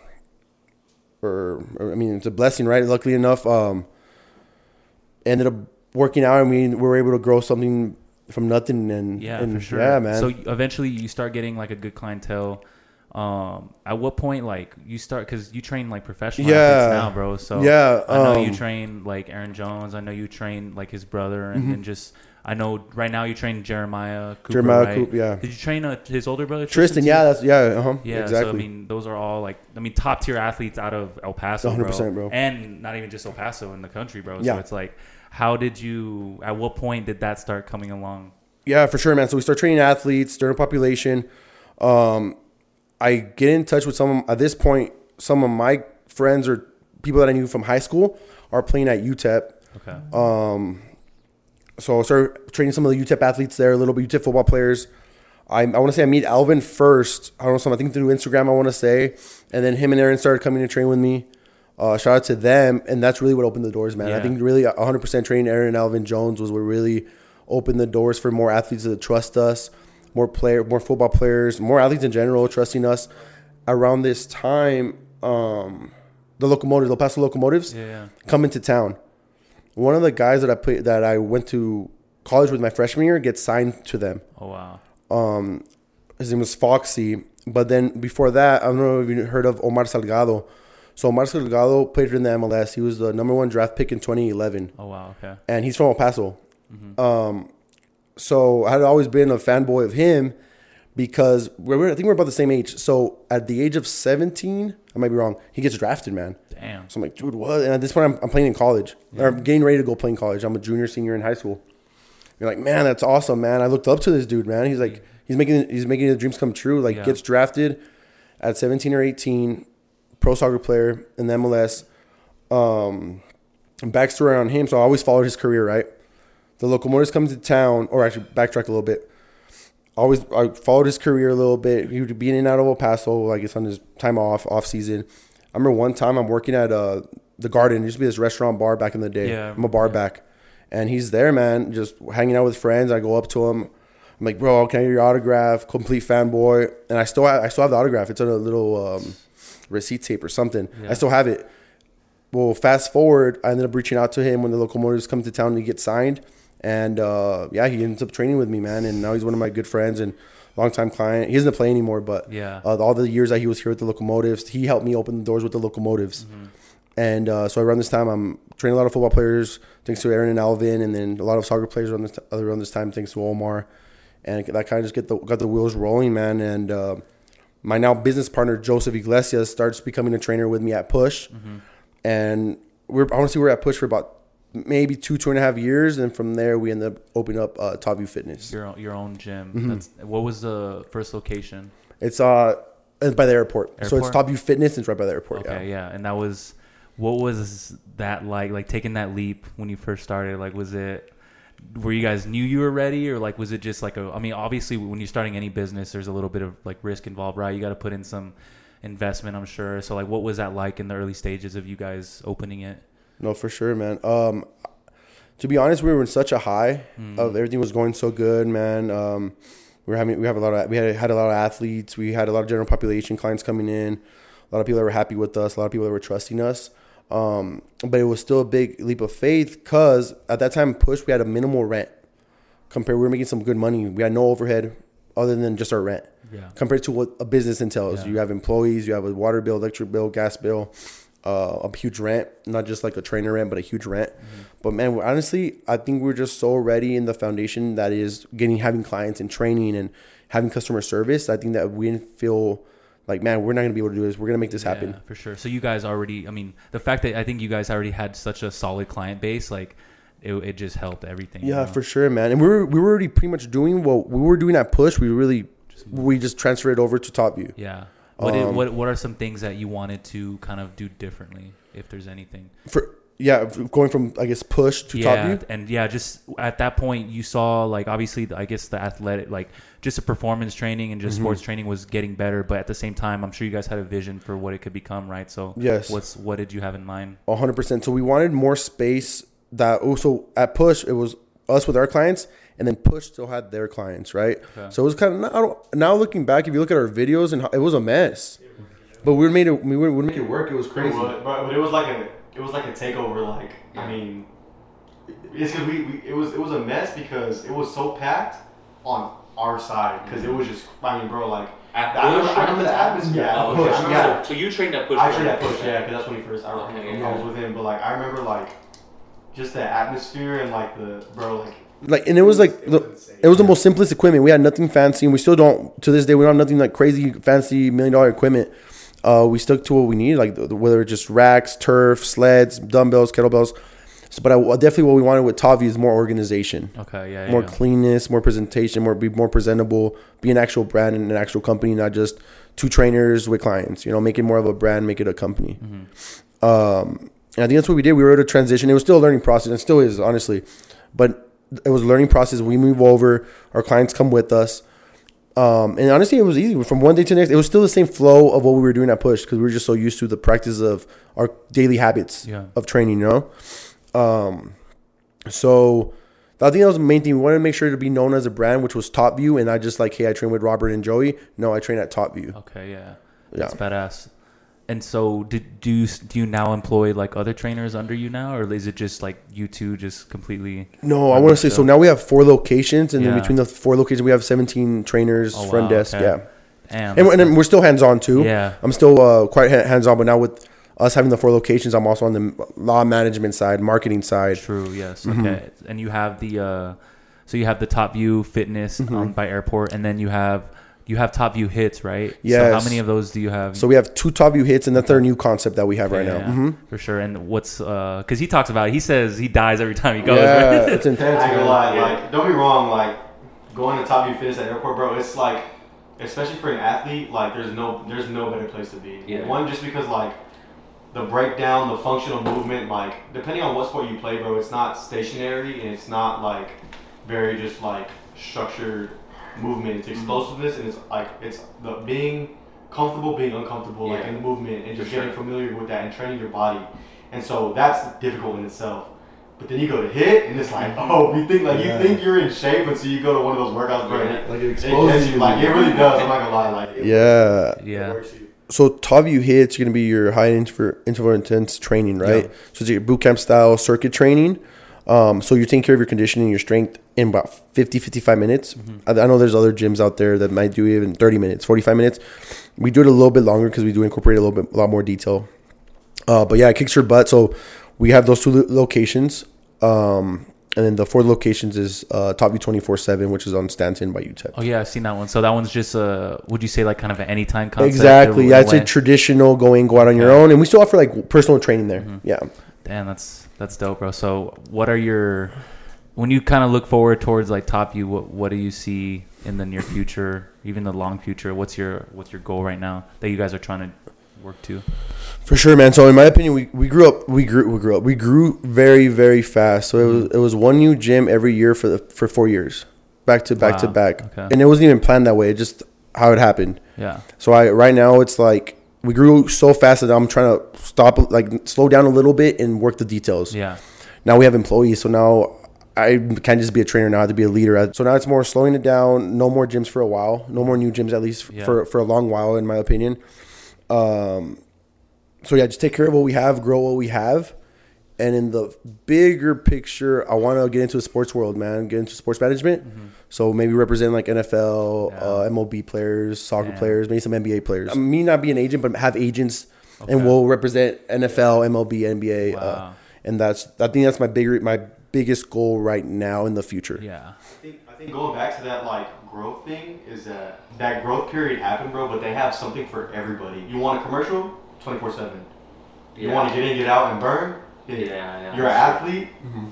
[SPEAKER 1] or, or, I mean, it's a blessing, right? Luckily enough, um, ended up working out, and we were able to grow something from nothing. And
[SPEAKER 2] Yeah,
[SPEAKER 1] and,
[SPEAKER 2] for sure.
[SPEAKER 1] Yeah, man.
[SPEAKER 2] So eventually, you start getting like a good clientele. Um, at what point, like you start because you train like professional
[SPEAKER 1] Yeah.
[SPEAKER 2] athletes now, bro. So
[SPEAKER 1] Yeah,
[SPEAKER 2] I know you
[SPEAKER 1] um,
[SPEAKER 2] train like Aaron Jones. I know you train like his brother, and,
[SPEAKER 1] Mm-hmm.
[SPEAKER 2] and just I know right now you train Jeremiah Cooper.
[SPEAKER 1] Jeremiah
[SPEAKER 2] right?
[SPEAKER 1] Coop, yeah.
[SPEAKER 2] Did you train uh, his older brother
[SPEAKER 1] Tristan,
[SPEAKER 2] too?
[SPEAKER 1] yeah, that's yeah, uh-huh,
[SPEAKER 2] Yeah,
[SPEAKER 1] exactly.
[SPEAKER 2] so I mean, those are all like, I mean, top tier athletes out of El Paso,
[SPEAKER 1] 100%, bro.
[SPEAKER 2] and not even just El Paso in the country, bro. So
[SPEAKER 1] Yeah.
[SPEAKER 2] it's like, how did you? At what point did that start coming along?
[SPEAKER 1] Yeah, for sure, man. So we start training athletes, general population. Um, I get in touch with some of, at this point, some of my friends or people that I knew from high school are playing at UTEP.
[SPEAKER 2] Okay.
[SPEAKER 1] Um, so I started training some of the UTEP athletes there, a little bit UTEP football players. I, I want to say I meet Alvin first. I don't know, some I think through Instagram. I want to say, and then him and Aaron started coming to train with me. Uh, shout out to them, and that's really what opened the doors, man. I think really 100% training Aaron and Alvin Jones was what really opened the doors for more athletes to trust us, more player, more football players, more athletes in general trusting us. Around this time, um, the locomotives, El Paso Locomotives,
[SPEAKER 2] Yeah, yeah.
[SPEAKER 1] come into town. One of the guys that I played that I went to college with my freshman year gets signed to them.
[SPEAKER 2] Oh wow.
[SPEAKER 1] Um, his name was Foxy. But then before that, I don't know if you heard of Omar Salgado. So Omar Salgado played in the MLS. He was the number one draft pick in 2011,
[SPEAKER 2] Oh wow. Okay.
[SPEAKER 1] and he's from El Paso. Um, so I had always been a fanboy of him because we're, I think we're about the same age. So at the age of 17, I might be wrong, he gets drafted, man.
[SPEAKER 2] Damn.
[SPEAKER 1] So I'm like, dude, what? And at this point, I'm, I'm playing in college. Or I'm getting ready to go play in college. I'm a junior, senior in high school. You're like, man, that's awesome, man. I looked up to this dude, man. He's like, he's making he's making his dreams come true. Like,
[SPEAKER 2] Yeah.
[SPEAKER 1] gets drafted at 17 or 18, pro soccer player in the MLS. Um, backstory on him. So I always followed his career, right? The Locomotives come to town, or actually backtrack a little bit. Always, I followed his career a little bit. He would be in and out of El Paso, I guess on his time off, off season. I remember one time I'm working at uh, the Garden. It used to be this restaurant bar back in the day.
[SPEAKER 2] Yeah,
[SPEAKER 1] I'm a bar
[SPEAKER 2] yeah.
[SPEAKER 1] back, and he's there, man, just hanging out with friends. I go up to him. I'm like, bro, can I get your autograph? Complete fanboy, and I still have, I still have the autograph. It's on a little um, receipt tape or something.
[SPEAKER 2] Yeah.
[SPEAKER 1] I still have it. Well, fast forward, I ended up reaching out to him when the locomotives come to town to get signed, and uh, yeah, he ends up training with me, man, and now he's one of my good friends and longtime client. He doesn't play anymore, but
[SPEAKER 2] Yeah.
[SPEAKER 1] uh, all the years that he was here with the locomotives, he helped me open the doors with the locomotives.
[SPEAKER 2] Mm-hmm.
[SPEAKER 1] And uh, so around this time, I'm training a lot of football players, thanks to Aaron and Alvin, and then a lot of soccer players around this around this time, thanks to Omar, and that kind of just get the got the wheels rolling, man. And uh, my now business partner Joseph Iglesias starts becoming a trainer with me at Push,
[SPEAKER 2] Mm-hmm.
[SPEAKER 1] and we're honestly we're at Push for about maybe two two and a half years, and from there we end up opening up uh, Top View Fitness.
[SPEAKER 2] Your own- your own gym.
[SPEAKER 1] Mm-hmm.
[SPEAKER 2] That's what was the first location?
[SPEAKER 1] It's uh it's by the airport, so it's
[SPEAKER 2] Airport?
[SPEAKER 1] Top View Fitness. It's right by the airport.
[SPEAKER 2] Okay,
[SPEAKER 1] Yeah.
[SPEAKER 2] yeah. And that was what was that like? Like taking that leap when you first started. Like, was it? Were you guys knew you were ready, or like was it just like a? I mean, obviously, when you're starting any business, there's a little bit of like risk involved, right? You got to put in some investment, I'm sure. So, like, what was that like in the early stages of you guys opening it?
[SPEAKER 1] No, for sure, man. Um, to be honest, we were in such a high of everything was going so good, man. Um, we were having we have a lot of we had had a lot of athletes. We had a lot of general population clients coming in. A lot of people that were happy with us. A lot of people that were trusting us. Um, but it was still a big leap of faith because at that time, push we had a minimal rent. Compared, we were making some good money. We had no overhead other than just our rent
[SPEAKER 2] Yeah.
[SPEAKER 1] compared to what a business entails.
[SPEAKER 2] Yeah.
[SPEAKER 1] You have employees, you have a water bill, electric bill, gas bill, uh, a huge rent, not just like a trainer rent, but a huge rent. But man, honestly, I think we're just so ready in the foundation that is getting having clients and training and having customer service. I think that we didn't feel like, man, we're not gonna be able to do this. We're gonna make this happen.
[SPEAKER 2] Yeah, for sure. So you guys already, I mean, the fact that I think you guys already had such a solid client base, like it, it just helped everything. you
[SPEAKER 1] Yeah,
[SPEAKER 2] know?
[SPEAKER 1] for sure, man. And we were we were already pretty much doing what we were doing at Push. We really we just transferred it over to Top View.
[SPEAKER 2] Yeah. What,
[SPEAKER 1] Um,
[SPEAKER 2] what what are some things that you wanted to kind of do differently, if there's anything?
[SPEAKER 1] For yeah, going from I guess Push to Top View.
[SPEAKER 2] and yeah, just at that point, you saw like obviously, the- I guess the athletic, like just the performance training and just
[SPEAKER 1] Mm-hmm.
[SPEAKER 2] sports training was getting better, but at the same time, I'm sure you guys had a vision for what it could become, right? So
[SPEAKER 1] Yes.
[SPEAKER 2] what's what did you have in mind?
[SPEAKER 1] Hundred percent. So we wanted more space. That also at Push it was us with our clients, and then Push still had their clients, right?
[SPEAKER 2] Okay.
[SPEAKER 1] So it was kind of now, now looking back, if you look at our videos, and how, it was a mess. But we made it. We would would make it work. It was
[SPEAKER 3] It
[SPEAKER 1] crazy.
[SPEAKER 3] was, but, but it was like a it was like a takeover. Like I mean, it's because we, we it was it was a mess because it was so packed on our side because it was just I mean, bro, like
[SPEAKER 4] At
[SPEAKER 3] I remember,
[SPEAKER 4] Push?
[SPEAKER 3] I remember the atmosphere. Yeah,
[SPEAKER 4] Oh,
[SPEAKER 3] push.
[SPEAKER 4] okay.
[SPEAKER 3] Yeah,
[SPEAKER 4] So you trained at Push.
[SPEAKER 3] I trained at push. Yeah, because that's when he first I,
[SPEAKER 4] Okay,
[SPEAKER 3] I
[SPEAKER 4] yeah.
[SPEAKER 3] was with him. But like I remember like just the atmosphere and like the bro like
[SPEAKER 1] like and it was like the, it was the most simplest equipment. We had nothing fancy, and we still don't to this day. We don't have nothing like crazy fancy million dollar equipment. Uh, we stuck to what we needed, like the, the- whether it's just racks, turf, sleds, dumbbells, kettlebells. So, but I, definitely what we wanted with Tavi is more organization,
[SPEAKER 2] Okay, yeah,
[SPEAKER 1] more
[SPEAKER 2] yeah.
[SPEAKER 1] cleanness, more presentation, more be more presentable, be an actual brand and an actual company, not just two trainers with clients. You know, make it more of a brand, make it a company.
[SPEAKER 2] Mm-hmm.
[SPEAKER 1] Um, and I think that's what we did. We were able to transition. It was still a learning process, and it still is, honestly. But it was a learning process. We move over, our clients come with us. Um, and honestly, it was easy from one day to the next. It was still the same flow of what we were doing at Push because we were just so used to the practice of our daily habits
[SPEAKER 2] Yeah.
[SPEAKER 1] of training, you know? Um, so I think that was the main thing. We wanted to make sure to be known as a brand, which was Top View, and I just like, hey, I train with Robert and Joey. No, I train at Top View.
[SPEAKER 2] Okay, yeah,
[SPEAKER 1] Yeah.
[SPEAKER 2] that's badass. And so, did do you do you now employ like other trainers under you now, or is it just like you two just completely?
[SPEAKER 1] No, I want to say so. Now we have four locations, and
[SPEAKER 2] Yeah.
[SPEAKER 1] then between the four locations, we have 17 trainers,
[SPEAKER 2] Oh,
[SPEAKER 1] front
[SPEAKER 2] wow,
[SPEAKER 1] desk.
[SPEAKER 2] okay.
[SPEAKER 1] Yeah.
[SPEAKER 2] Damn,
[SPEAKER 1] And, and we're still hands on too.
[SPEAKER 2] Yeah.
[SPEAKER 1] I'm still uh, quite hands on, but now with us having the four locations, I'm also on the law management side, marketing side.
[SPEAKER 2] True. Yes.
[SPEAKER 1] Mm-hmm.
[SPEAKER 2] Okay. And you have the, uh, so you have the Top View Fitness
[SPEAKER 1] Mm-hmm.
[SPEAKER 2] um, by Airport, and then you have you have Top View Hits, right? So how many of those do you have?
[SPEAKER 1] So we have two top view hits, and that's our new concept that we have right
[SPEAKER 2] Yeah,
[SPEAKER 1] now. hmm
[SPEAKER 2] for sure. And what's uh, because he talks about it, he says he dies every time he goes.
[SPEAKER 1] Yeah,
[SPEAKER 2] Right?
[SPEAKER 1] it's
[SPEAKER 3] I
[SPEAKER 1] intense.
[SPEAKER 3] ain't gonna lie,
[SPEAKER 2] Yeah.
[SPEAKER 3] like, don't be wrong, like, going to Top View Fitness at airport, bro, it's like, especially for an athlete, like, there's no, there's no better place to be.
[SPEAKER 2] Yeah.
[SPEAKER 3] One, just because, like, the breakdown, the functional movement, like, depending on what sport you play, bro, it's not stationary and it's not, like, very just, like, structured movement. It's explosiveness and it's, like, it's the being comfortable, being uncomfortable, like, in the movement and just
[SPEAKER 2] For
[SPEAKER 3] getting familiar with that and training your body. And so that's difficult in itself. But then you go to hit, and it's like, oh, you think like
[SPEAKER 1] Yeah.
[SPEAKER 3] you think you're in shape until you go to one of those workouts, bro.
[SPEAKER 2] Yeah.
[SPEAKER 3] it-
[SPEAKER 1] Like it
[SPEAKER 3] it
[SPEAKER 1] exposes
[SPEAKER 3] gets you.
[SPEAKER 1] you.
[SPEAKER 3] Like it really does. I'm not gonna lie. Like it,
[SPEAKER 1] Yeah.
[SPEAKER 3] it
[SPEAKER 2] Yeah.
[SPEAKER 3] works you.
[SPEAKER 1] So top view hits are gonna be your high interval, interval intense training, right?
[SPEAKER 2] Yeah.
[SPEAKER 1] So it's your boot camp style circuit training. Um, so you're taking care of your conditioning, your strength in about 50, 55 minutes. I, I know there's other gyms out there that might do even 30 minutes, 45 minutes. We do it a little bit longer because we do incorporate a little bit, a lot more detail. Uh, but yeah, it kicks your butt. So we have those two locations. Um, and then the fourth locations is uh, Top View 24 7, which is on Stanton by UTEP.
[SPEAKER 2] Oh yeah, I've seen that one. So that one's just uh, would you say like kind of an anytime concept?
[SPEAKER 1] Exactly. Yeah, it's a traditional go in, go out on your own, and we still offer like personal training there. Yeah.
[SPEAKER 2] Damn, that's that's dope, bro. So, what are your when you kind of look forward towards like top view? What what do you see in the near future, even the long future? What's your what's your goal right now that you guys are trying to work to?
[SPEAKER 1] For sure, man. So in my opinion, we, we grew up we grew we grew up we grew very very fast. So it was mm-hmm. it was one new gym every year for the for four years, back to back to back,
[SPEAKER 2] Okay.
[SPEAKER 1] and it wasn't even planned that way. It just how it happened.
[SPEAKER 2] Yeah,
[SPEAKER 1] So I right now it's like we grew so fast that I'm trying to stop like slow down a little bit and work the details.
[SPEAKER 2] yeah,
[SPEAKER 1] Now we have employees, so now I can't just be a trainer. Now I have to be a leader. So now it's more slowing it down. No more gyms for a while. No more new gyms at least
[SPEAKER 2] Yeah.
[SPEAKER 1] for for a long while, in my opinion. Um, so yeah, just take care of what we have, grow what we have, and in the bigger picture, I want to get into the sports world, man. Get into sports management. So maybe represent like NFL,
[SPEAKER 2] Yeah.
[SPEAKER 1] uh, MLB players, soccer
[SPEAKER 2] Yeah.
[SPEAKER 1] players, maybe some NBA players. I me not be an agent, but have agents,
[SPEAKER 2] Okay.
[SPEAKER 1] and we'll represent NFL, MLB, NBA, uh,
[SPEAKER 2] Wow.
[SPEAKER 1] and that's I think that's my bigger my biggest goal right now in the future.
[SPEAKER 2] yeah,
[SPEAKER 3] I think I think going back to that like growth thing is that that growth period happened, bro. But they have something for everybody. You want a commercial? Twenty four seven. You
[SPEAKER 4] Yeah.
[SPEAKER 3] want to get in, get out, and burn? Hit.
[SPEAKER 4] Yeah, yeah.
[SPEAKER 3] You're an athlete.
[SPEAKER 1] Mm-hmm.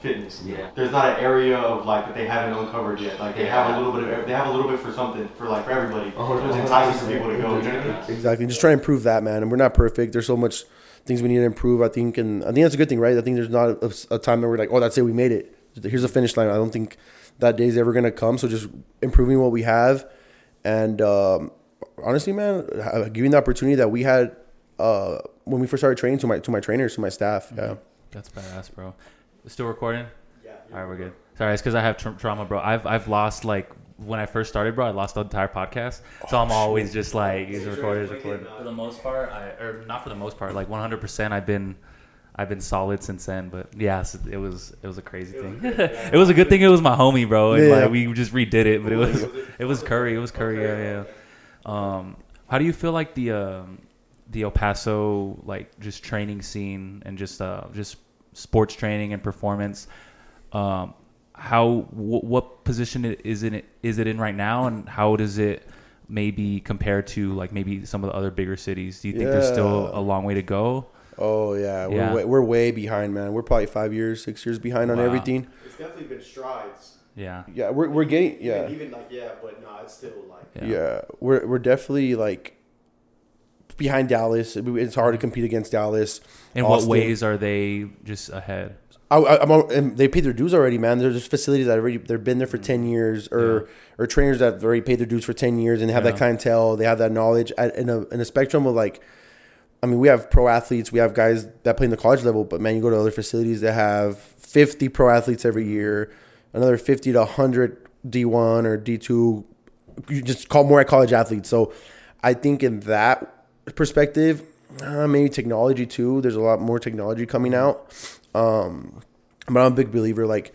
[SPEAKER 3] Fitness.
[SPEAKER 4] Yeah.
[SPEAKER 3] There's not an area of like that they haven't uncovered yet. Like they have a little bit of they have a little bit for something for like for everybody.
[SPEAKER 1] Oh,
[SPEAKER 3] So it's enticing for people to go. You know what I mean?
[SPEAKER 1] Exactly. Just try to improve that, man. And we're not perfect. There's so much things we need to improve. I think, and I think that's a good thing, right? I think there's not a, a time that we're like, oh, that's it, we made it. Here's a finish line. I don't think that day's ever gonna come. So just improving what we have, and um, honestly, man, ha- giving the opportunity that we had uh, when we first started training to my to my trainers, to my staff. Yeah.
[SPEAKER 2] that's badass, bro. Still recording? Yeah. All right, we're good. Sorry, it's because I have tra- trauma, bro. I've I've lost like when I first started, bro. I lost the entire podcast, so I'm always just like, is it recorded? Is it recorded? For the most part, I or not for the most part, like 100. percent I've been. I've been solid since then, but yeah, it was it was a crazy thing. it was a good thing it was my homie, bro, and
[SPEAKER 1] Yeah.
[SPEAKER 2] like we just redid it, but it was it was Curry, it was Curry, yeah, yeah. Um, how do you feel like the um, the El Paso like just training scene and just uh, just sports training and performance? Um, how wh- what position it is in it is it in right now, and how does it maybe compare to like maybe some of the other bigger cities? Do you think there's still a long way to go?
[SPEAKER 1] Oh yeah, we're Way, we're way behind, man. We're probably five years, six years behind on
[SPEAKER 2] Wow.
[SPEAKER 1] everything.
[SPEAKER 3] It's definitely been strides.
[SPEAKER 2] Yeah,
[SPEAKER 1] Yeah, we're we're getting yeah.
[SPEAKER 3] Even, even like yeah, but no, it's still like
[SPEAKER 2] yeah,
[SPEAKER 1] Yeah, we're we're definitely like behind Dallas. It's hard to compete against Dallas.
[SPEAKER 2] In what ways are they just ahead?
[SPEAKER 1] I, I, I'm, they paid their dues already, man. There's facilities that already they've been there for ten years, or or trainers that have already paid their dues for ten years, and they have
[SPEAKER 2] Yeah.
[SPEAKER 1] that clientele. They have that knowledge at, in a in a spectrum of like. I mean, we have pro athletes. We have guys that play in the college level, but man, you go to other facilities that have 50 pro athletes every year, another 50 to 100 D1 or D2. You just call more at college athletes. So, I think in that perspective, uh, maybe technology too. There's a lot more technology coming out. Um, but I'm a big believer. Like,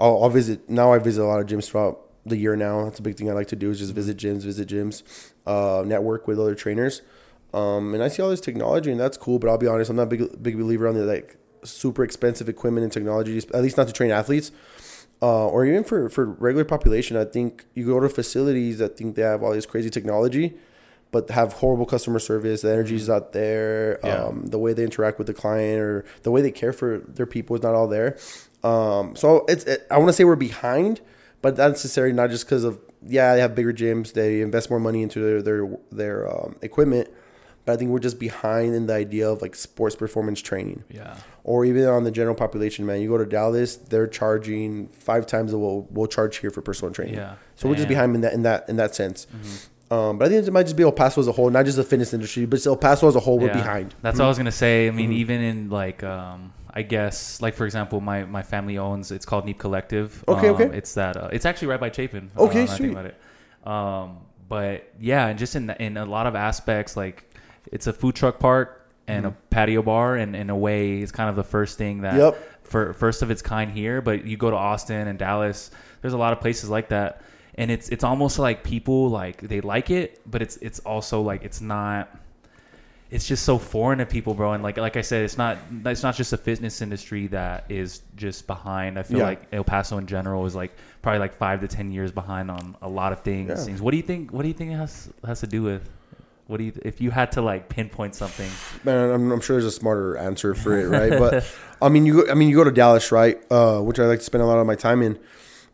[SPEAKER 1] I'll, I'll visit now. I visit a lot of gyms throughout the year now. That's a big thing I like to do is just visit gyms, visit gyms, uh, network with other trainers. Um, and I see all this technology, and that's cool. But I'll be honest, I'm not a big big believer on the like super expensive equipment and technology. At least not to train athletes, uh, or even for for regular population. I think you go to facilities that think they have all this crazy technology, but have horrible customer service. The energy's not there.
[SPEAKER 2] Yeah.
[SPEAKER 1] Um, the way they interact with the client or the way they care for their people is not all there. Um, so it's it, I want to say we're behind, but not necessarily not just because of yeah they have bigger gyms, they invest more money into their their their um, equipment, but I think we're just behind in the idea of like sports performance training
[SPEAKER 2] Yeah,
[SPEAKER 1] or even on the general population. Man, you go to Dallas, they're charging five times what we'll, we'll charge here for personal training.
[SPEAKER 2] Yeah.
[SPEAKER 1] so we're just behind in that in that in that sense. Um, but I think it might just be El Paso as a whole, not just the fitness industry, but El Paso as a whole. We're behind.
[SPEAKER 2] That's what I was gonna say. I
[SPEAKER 1] Mm-hmm.
[SPEAKER 2] mean, even in like, um, I guess, like for example, my my family owns. It's called Neep Collective.
[SPEAKER 1] Okay,
[SPEAKER 2] um,
[SPEAKER 1] okay.
[SPEAKER 2] It's that. Uh, it's actually right by Chapin.
[SPEAKER 1] Okay,
[SPEAKER 2] now that I think
[SPEAKER 1] sweet.
[SPEAKER 2] Um, but yeah, and just in in a lot of aspects, like it's a food truck park and a patio bar, and in a way, it's kind of the first thing that
[SPEAKER 1] Mm-hmm. Yep.
[SPEAKER 2] for first of its kind here. But you go to Austin and Dallas, there's a lot of places like that, and it's it's almost like people like they like it, but it's it's also like it's not. It's just so foreign to people, bro. And like like I said, it's not it's not just the fitness industry that is just behind. I feel
[SPEAKER 1] Yeah.
[SPEAKER 2] like El Paso in general is like probably like five to ten years behind on a lot of things.
[SPEAKER 1] Yeah.
[SPEAKER 2] Things. What do you think? What do you think it has has to do with? What do you if you had to like pinpoint something?
[SPEAKER 1] Man, I'm, I'm sure there's a smarter answer for it, right? but I mean, you go, I mean, you go to Dallas, right? Uh, which I like to spend a lot of my time in.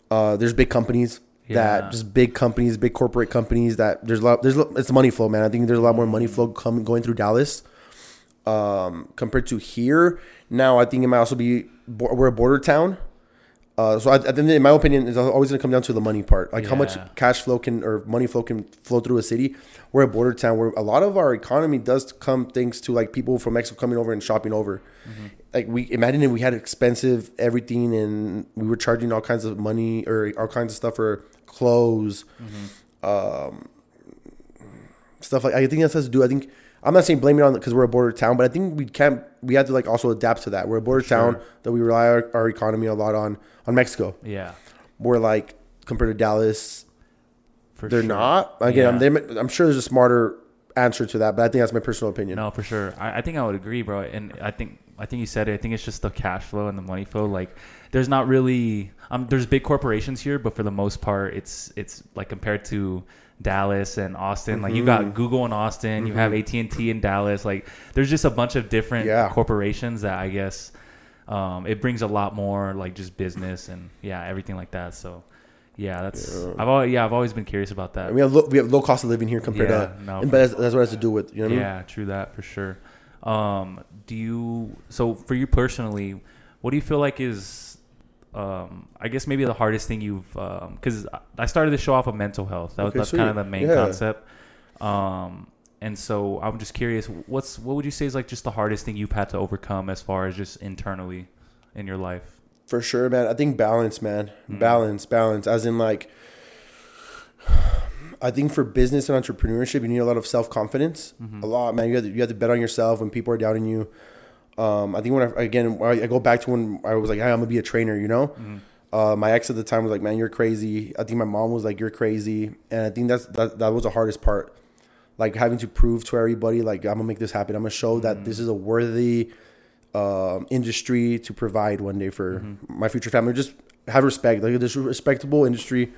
[SPEAKER 1] Uh, there's big companies
[SPEAKER 2] Yeah.
[SPEAKER 1] that just big companies, big corporate companies that there's a lot. There's a- it's money flow, man. I think there's a lot more money flow coming going through Dallas um, compared to here. Now, I think it might also be we're a border town. Uh, so I, I think, in my opinion, it's always going to come down to the money part, like how much cash flow can or money flow can flow through a city. We're a border town where a lot of our economy does come thanks to like people from Mexico coming over and shopping over. Like we imagine if we had expensive everything and we were charging all kinds of money or all kinds of stuff for clothes, um, stuff like I think that has to do. I think I'm not saying blame it on because we're a border town, but I think we can't. We have to like also adapt to that. We're a border town that we rely our, our economy a lot on on Mexico.
[SPEAKER 2] Yeah,
[SPEAKER 1] We're like compared to Dallas,
[SPEAKER 2] for
[SPEAKER 1] they're
[SPEAKER 2] sure.
[SPEAKER 1] not. Again, I'm, I'm sure there's a smarter answer to that, but I think that's my personal opinion.
[SPEAKER 2] No, for sure. I, I think I would agree, bro. And I think I think you said it. I think it's just the cash flow and the money flow. Like, there's not really um, there's big corporations here, but for the most part, it's it's like compared to Dallas and Austin. Like, you
[SPEAKER 1] Mm-hmm.
[SPEAKER 2] got Google in Austin, you have AT and T in Dallas. Like, there's just a bunch of different
[SPEAKER 1] Yeah.
[SPEAKER 2] corporations that I guess um, it brings a lot more like just business and yeah, everything like that. So. Yeah, that's
[SPEAKER 1] Yeah.
[SPEAKER 2] I've always, yeah I've always been curious about that.
[SPEAKER 1] And we have low, we have low cost of living here compared
[SPEAKER 2] Yeah,
[SPEAKER 1] to,
[SPEAKER 2] no,
[SPEAKER 1] but that's, that's what it has to do with. You know what I mean?
[SPEAKER 2] Yeah, true that for sure. Um, do you so for you personally, what do you feel like is um, I guess maybe the hardest thing you've because I started the show off of mental health. That was
[SPEAKER 1] Okay,
[SPEAKER 2] that's kind of the main
[SPEAKER 1] Yeah.
[SPEAKER 2] concept. Um, and so I'm just curious, what's what would you say is like just the hardest thing you've had to overcome as far as just internally in your life?
[SPEAKER 1] For sure, man. I think balance, man.
[SPEAKER 2] Mm-hmm.
[SPEAKER 1] Balance, balance. As in, like, I think for business and entrepreneurship, you need a lot of self confidence.
[SPEAKER 2] Mm-hmm.
[SPEAKER 1] A lot, man. You have to, you have to bet on yourself when people are doubting you. Um, I think when I, again, I go back to when I was like, hey, I'm gonna be a trainer. You know,
[SPEAKER 2] Mm-hmm.
[SPEAKER 1] uh, my ex at the time was like, man, you're crazy. I think my mom was like, you're crazy, and I think that's that that was the hardest part. Like having to prove to everybody, like I'm gonna make this happen. I'm gonna show that this is a worthy um, industry to provide one day for my future family. Just have respect, like this respectable industry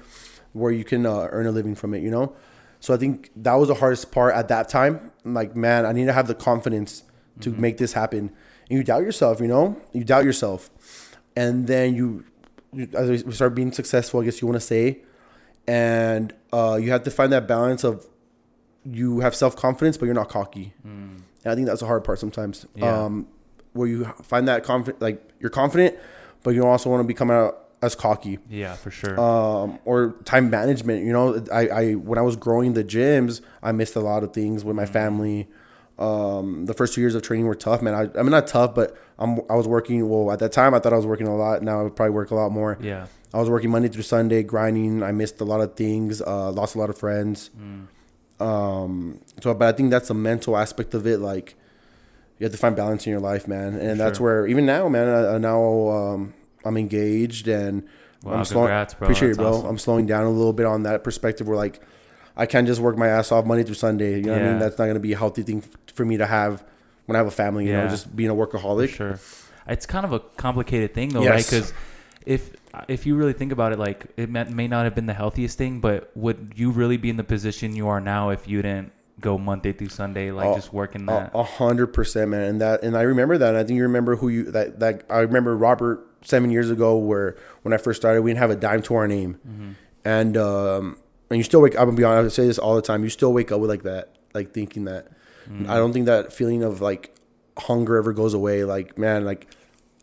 [SPEAKER 1] where you can uh, earn a living from it. You know, so I think that was the hardest part at that time. I'm like, man, I need to have the confidence to
[SPEAKER 2] Mm-hmm.
[SPEAKER 1] make this happen. And you doubt yourself, you know, you doubt yourself, and then you, you as we start being successful, I guess you want to say, and uh, you have to find that balance of you have self confidence, but you're not cocky. And I think that's the hard part sometimes.
[SPEAKER 2] Mm. Yeah.
[SPEAKER 1] Um, where you find that confident, like you're confident, but you also want to become out as cocky.
[SPEAKER 2] Yeah, for sure.
[SPEAKER 1] Um, or time management. You know, I, I when I was growing the gyms, I missed a lot of things with my
[SPEAKER 2] Mm-hmm.
[SPEAKER 1] family. Um, the first two years of training were tough, man. I, I mean, not tough, but I'm, I was working. Well, at that time, I thought I was working a lot. Now I would probably work a lot more.
[SPEAKER 2] yeah.
[SPEAKER 1] I was working Monday through Sunday, grinding. I missed a lot of things. Uh, lost a lot of friends. Um, so, but I think that's the mental aspect of it. Like, you have to find balance in your life, man. And that's where even now, man. I, I now um, I'm engaged and
[SPEAKER 2] Wow,
[SPEAKER 1] I'm slowing. Appreciate
[SPEAKER 2] That's
[SPEAKER 1] it, bro.
[SPEAKER 2] awesome.
[SPEAKER 1] I'm slowing down a little bit on that perspective. Where like, I can't just work my ass off Monday through Sunday. You know what I mean? That's not going to be a healthy thing for me to have when I have a family. You know, just being a workaholic.
[SPEAKER 2] For sure. It's kind of a complicated thing though,
[SPEAKER 1] Yes.
[SPEAKER 2] right? Because if if you really think about it, like it may, may not have been the healthiest thing, but would you really be in the position you are now if you didn't go Monday through Sunday, like
[SPEAKER 1] Oh,
[SPEAKER 2] just working that?
[SPEAKER 1] a hundred percent, man. And that, and I remember that. And I think you remember who you that that I remember Robert seven years ago, where when I first started, we didn't have a dime to our name,
[SPEAKER 2] Mm-hmm.
[SPEAKER 1] and um, and you still wake. I'm gonna be honest. I say this all the time. You still wake up with like that, like thinking that.
[SPEAKER 2] Mm-hmm.
[SPEAKER 1] I don't think that feeling of like hunger ever goes away. Like man, like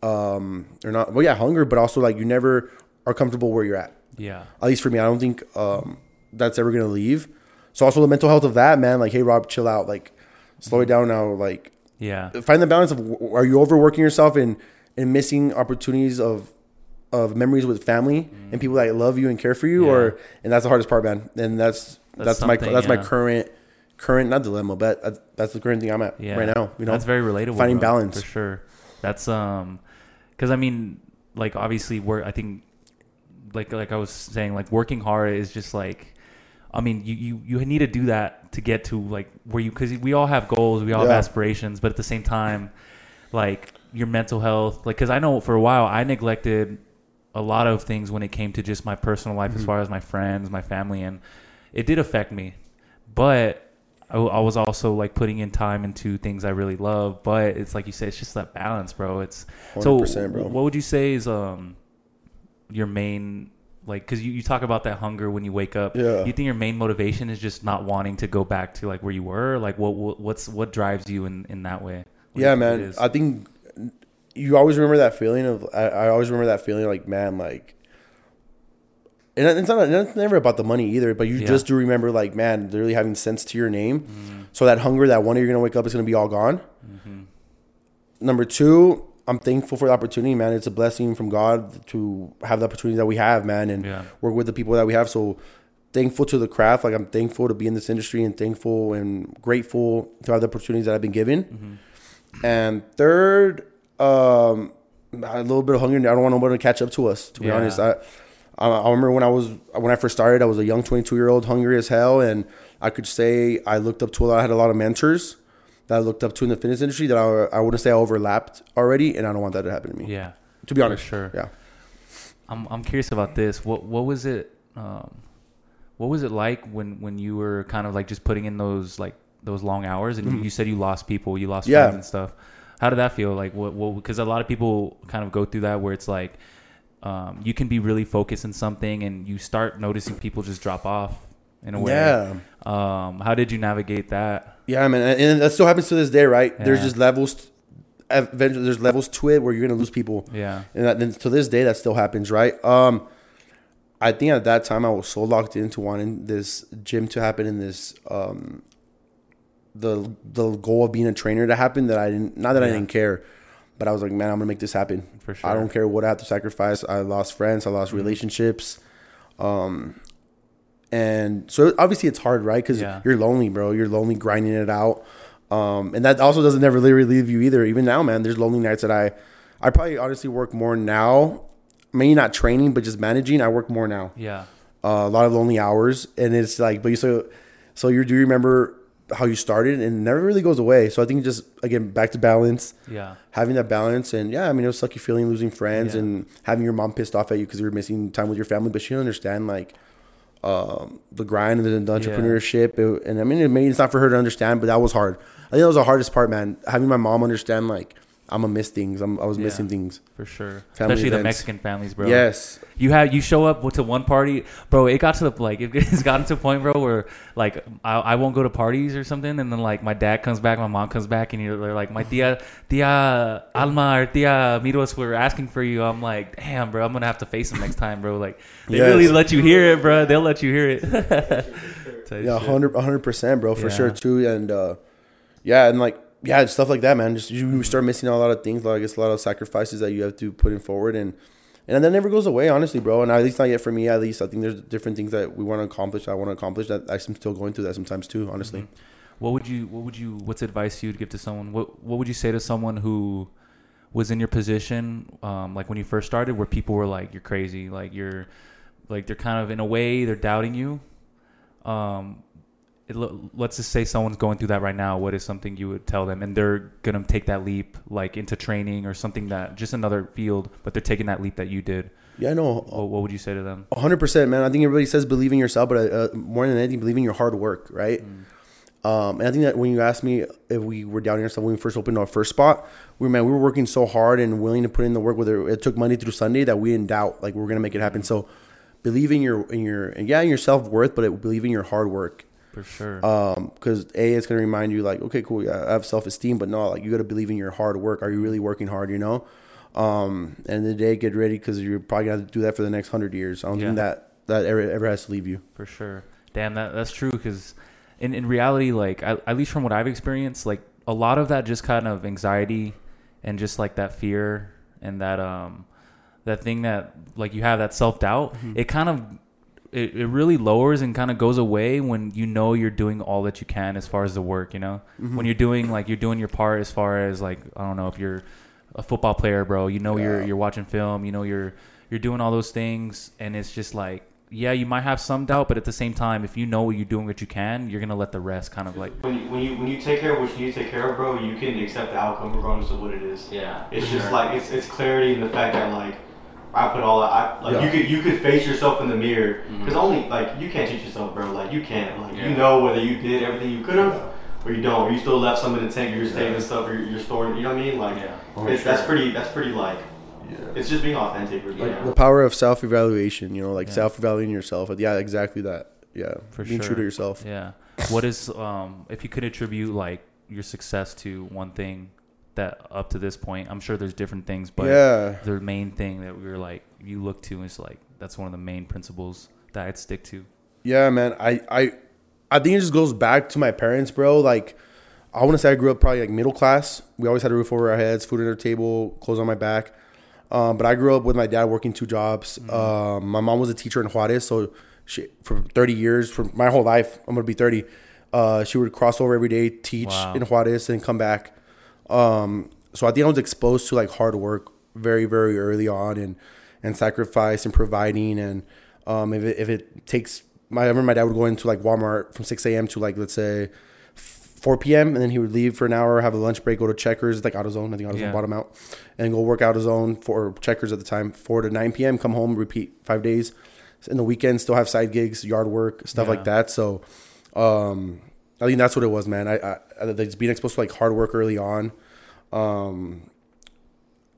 [SPEAKER 1] um, or not. Well, yeah, hunger, but also like you never are comfortable where you're at
[SPEAKER 2] yeah,
[SPEAKER 1] at least for me, I don't think um, that's ever gonna leave. So also the mental health of that, man. Like, hey, Rob, chill out. Like, slow it down now. Like,
[SPEAKER 2] yeah,
[SPEAKER 1] find the balance of are you overworking yourself and and missing opportunities of of memories with family and people that love you and care for you,
[SPEAKER 2] Mm. Yeah.
[SPEAKER 1] or and that's the hardest part, man. And that's
[SPEAKER 2] That's
[SPEAKER 1] that's, my that's my current current not dilemma, but that's, that's the current thing I'm at
[SPEAKER 2] yeah.
[SPEAKER 1] right now. You know,
[SPEAKER 2] that's very relatable.
[SPEAKER 1] finding
[SPEAKER 2] bro,
[SPEAKER 1] balance.
[SPEAKER 2] for sure. That's um, because I mean, like obviously, we're I think, like like I was saying, like working hard is just like. I mean, you, you, you need to do that to get to like where you because we all have goals, we all have aspirations, but at the same time, like your mental health, like because I know for a while I neglected a lot of things when it came to just my personal life,
[SPEAKER 1] Mm-hmm.
[SPEAKER 2] as far as my friends, my family, and it did affect me. But I, I was also like putting in time into things I really love. But it's like you said, it's just that balance, bro. It's so.
[SPEAKER 1] 100%, bro.
[SPEAKER 2] What would you say is um your main like because you, you talk about that hunger when you wake up
[SPEAKER 1] Yeah.
[SPEAKER 2] you think your main motivation is just not wanting to go back to like where you were like what, what what's what drives you in in that way What
[SPEAKER 1] yeah,
[SPEAKER 2] you think it
[SPEAKER 1] man. I think you always remember that feeling of. I, I always remember that feeling like, man, like. And it's not. It's never about the money either, but you
[SPEAKER 2] Yeah.
[SPEAKER 1] just do remember, like, man, really having sense to your name.
[SPEAKER 2] Mm-hmm.
[SPEAKER 1] So that hunger, that one day you're gonna wake up, is gonna be all gone. Number two, I'm thankful for the opportunity, man. It's a blessing from God to have the opportunity that we have, man, and
[SPEAKER 2] Yeah.
[SPEAKER 1] work with the people that we have. So thankful to the craft. Like I'm thankful to be in this industry and thankful and grateful to have the opportunities that I've been given. And third, um, a little bit of hunger. I don't want nobody to catch up to us. To be
[SPEAKER 2] Yeah.
[SPEAKER 1] honest, I, I I remember when I was when I first started, I was a young 22 year old, hungry as hell, and I could say I looked up to a lot. I had a lot of mentors that I looked up to in the fitness industry that I, I wouldn't say I overlapped already, and I don't want that to happen to me.
[SPEAKER 2] yeah
[SPEAKER 1] To be
[SPEAKER 2] for
[SPEAKER 1] honest,
[SPEAKER 2] sure
[SPEAKER 1] yeah.
[SPEAKER 2] I'm I'm curious about this. What what was it? Um, what was it like when when you were kind of like just putting in those like those long hours and you said you lost people, you lost
[SPEAKER 1] Mm-hmm. Yeah.
[SPEAKER 2] friends and stuff. How did that feel? Like what? What? Because a lot of people kind of go through that where it's like um, you can be really focused in something and you start noticing people just drop off in a way.
[SPEAKER 1] Yeah.
[SPEAKER 2] Um, how did you navigate that?
[SPEAKER 1] Yeah, man, and and that still happens to this day, right? There's just levels. Eventually, there's levels to it where you're gonna lose people,
[SPEAKER 2] Yeah.
[SPEAKER 1] and then to this day, that still happens, right? Um, I think at that time I was so locked into wanting this gym to happen in this um, the the goal of being a trainer to happen that I didn't. Not that I didn't care, but I was like, man, I'm gonna make this happen.
[SPEAKER 2] For sure.
[SPEAKER 1] I don't care what I have to sacrifice. I lost friends. I lost
[SPEAKER 2] Mm-hmm.
[SPEAKER 1] relationships. Um, and so obviously it's hard, right? Because
[SPEAKER 2] Yeah.
[SPEAKER 1] you're lonely, bro. You're lonely grinding it out. Um, and that also doesn't never really relieve you either. Even now, man, there's lonely nights that I, I probably honestly work more now. Maybe not training, but just managing. I work more now.
[SPEAKER 2] Yeah.
[SPEAKER 1] Uh, a lot of lonely hours, and it's like, but you so, so you do you remember how you started, and it never really goes away. So I think just again back to balance,
[SPEAKER 2] Yeah.
[SPEAKER 1] having that balance, and yeah, I mean it was sucky feeling losing friends
[SPEAKER 2] Yeah.
[SPEAKER 1] and having your mom pissed off at you because you were missing time with your family, but she didn't understand like um, the grind and the, the
[SPEAKER 2] Yeah.
[SPEAKER 1] entrepreneurship. It- and I mean, it maybe it's not for her to understand, but that was hard. I think that was the hardest part, man. Having my mom understand like I'm gonna miss things. I'm, I was
[SPEAKER 2] Yeah.
[SPEAKER 1] missing things.
[SPEAKER 2] For sure.
[SPEAKER 1] Family
[SPEAKER 2] Especially the. Mexican families, bro.
[SPEAKER 1] Yes,
[SPEAKER 2] You have you show up to one party, bro. It got to the like it's gotten to a point, bro, where like I, I won't go to parties or something, and then like my dad comes back, my mom comes back, and you're they're like my tia tia Alma or tia Miros were asking for you. I'm like, damn, bro, I'm gonna have to face them next time, bro. Like they
[SPEAKER 1] Yes.
[SPEAKER 2] really let you hear it, bro. They'll let you hear it.
[SPEAKER 1] Yeah, hundred hundred percent, bro, for
[SPEAKER 2] Yeah.
[SPEAKER 1] sure too. And uh, yeah, and like yeah, stuff like that, man. Just you, start missing out a lot of things. Like it's a lot of sacrifices that you have to put in forward, and and that never goes away, honestly, bro. And at least not yet for me. At least I think there's different things that we want to accomplish. I want to accomplish that I'm still going through that sometimes too. Honestly,
[SPEAKER 2] Mhm. What would you what would you what's advice you'd give to someone? What what would you say to someone who was in your position um, like when you first started where people were like you're crazy, like you're like they're kind of in a way they're doubting you. Um it, let's just say someone's going through that right now. What is something you would tell them, and they're gonna take that leap, like into training or something that just another field, but they're taking that leap that you did.
[SPEAKER 1] yeah, no,
[SPEAKER 2] What, what would you say to them?
[SPEAKER 1] hundred percent, man. I think everybody says believe in yourself, but uh, more than anything, believe in your hard work, right? Um, and I think that when you asked me if we were doubting ourselves when we first opened our first spot, we man, we were working so hard and willing to put in the work. Whether it took Monday through Sunday, that we didn't doubt like we are gonna make it happen. So believe in your in your and yeah, in your self worth, but it, believe in your hard work.
[SPEAKER 2] For sure.
[SPEAKER 1] Um, because a it's gonna remind you like, okay, cool, yeah, I have self esteem, but no, like you gotta believe in your hard work. Are you really working hard? You know. Um, and the day get ready because you're probably gonna have to do that for the next hundred years. I don't
[SPEAKER 2] Yeah.
[SPEAKER 1] think that that ever ever has to leave you.
[SPEAKER 2] for sure. Damn, that that's true. Because in in reality, like at, at least from what I've experienced, like a lot of that just kind of anxiety and just like that fear and that um that thing that like you have that self doubt. It kind of it, it really lowers and kind of goes away when you know you're doing all that you can as far as the work. You know, mm-hmm. when you're doing like you're doing your part as far as like I don't know if you're a football player, bro. You know you're you're watching film. You know you're you're doing all those things, and it's just like yeah, you might have some doubt, but at the same time, if you know what you're doing what you can, you're gonna let the rest kind of like
[SPEAKER 3] When you, when you when you take care of what you need to take care of, bro, you can accept the outcome regardless of what it is.
[SPEAKER 2] yeah.
[SPEAKER 3] It's just like it's it's clarity in the fact that like I put all I like
[SPEAKER 1] Yeah.
[SPEAKER 3] you could you could face yourself in the mirror because only like you can't teach yourself, bro. Like you can't like
[SPEAKER 2] Yeah.
[SPEAKER 3] you know whether you did everything you could have or you don't, or you still left some in the tank, or you're saving stuff, or you're, you're storing. You know what I mean? Like
[SPEAKER 2] Yeah.
[SPEAKER 1] Oh,
[SPEAKER 3] it's that's pretty that's pretty like it's just being authentic. Really.
[SPEAKER 1] Like the power of self evaluation, you know, like
[SPEAKER 2] Yeah.
[SPEAKER 1] self evaluating yourself. Yeah, exactly that. Yeah,
[SPEAKER 2] For
[SPEAKER 1] being true to yourself.
[SPEAKER 2] Yeah. What is um if you could attribute like your success to one thing that up to this point, I'm sure there's different things, but
[SPEAKER 1] yeah,
[SPEAKER 2] the main thing that we were like you look to is like that's one of the main principles that I'd stick to.
[SPEAKER 1] yeah, man. I, I, I think it just goes back to my parents, bro. Like, I want to say I grew up probably like middle class. We always had a roof over our heads, food on our table, clothes on my back. Um, but I grew up with my dad working two jobs. Um, my mom was a teacher in Juarez, so she for 30 years, for my whole life, I'm gonna be 30. Uh, she would cross over every day, teach
[SPEAKER 2] Wow.
[SPEAKER 1] in Juarez, and come back. Um, so I think I was exposed to like hard work very, very early on, and and sacrifice and providing, and um, if it, if it takes, my I remember my dad would go into like Walmart from 6 a.m. to like let's say 4 p.m. and then he would leave for an hour, have a lunch break, go to Checkers, like AutoZone, I think AutoZone
[SPEAKER 2] Yeah.
[SPEAKER 1] bought him out, and go work out AutoZone for Checkers at the time, 4 to 9 p.m. Come home, repeat five days. In the weekend, still have side gigs, yard work, stuff
[SPEAKER 2] Yeah.
[SPEAKER 1] like that. So, um, I think that's what it was, man. I, I, I being exposed to like hard work early on. Um,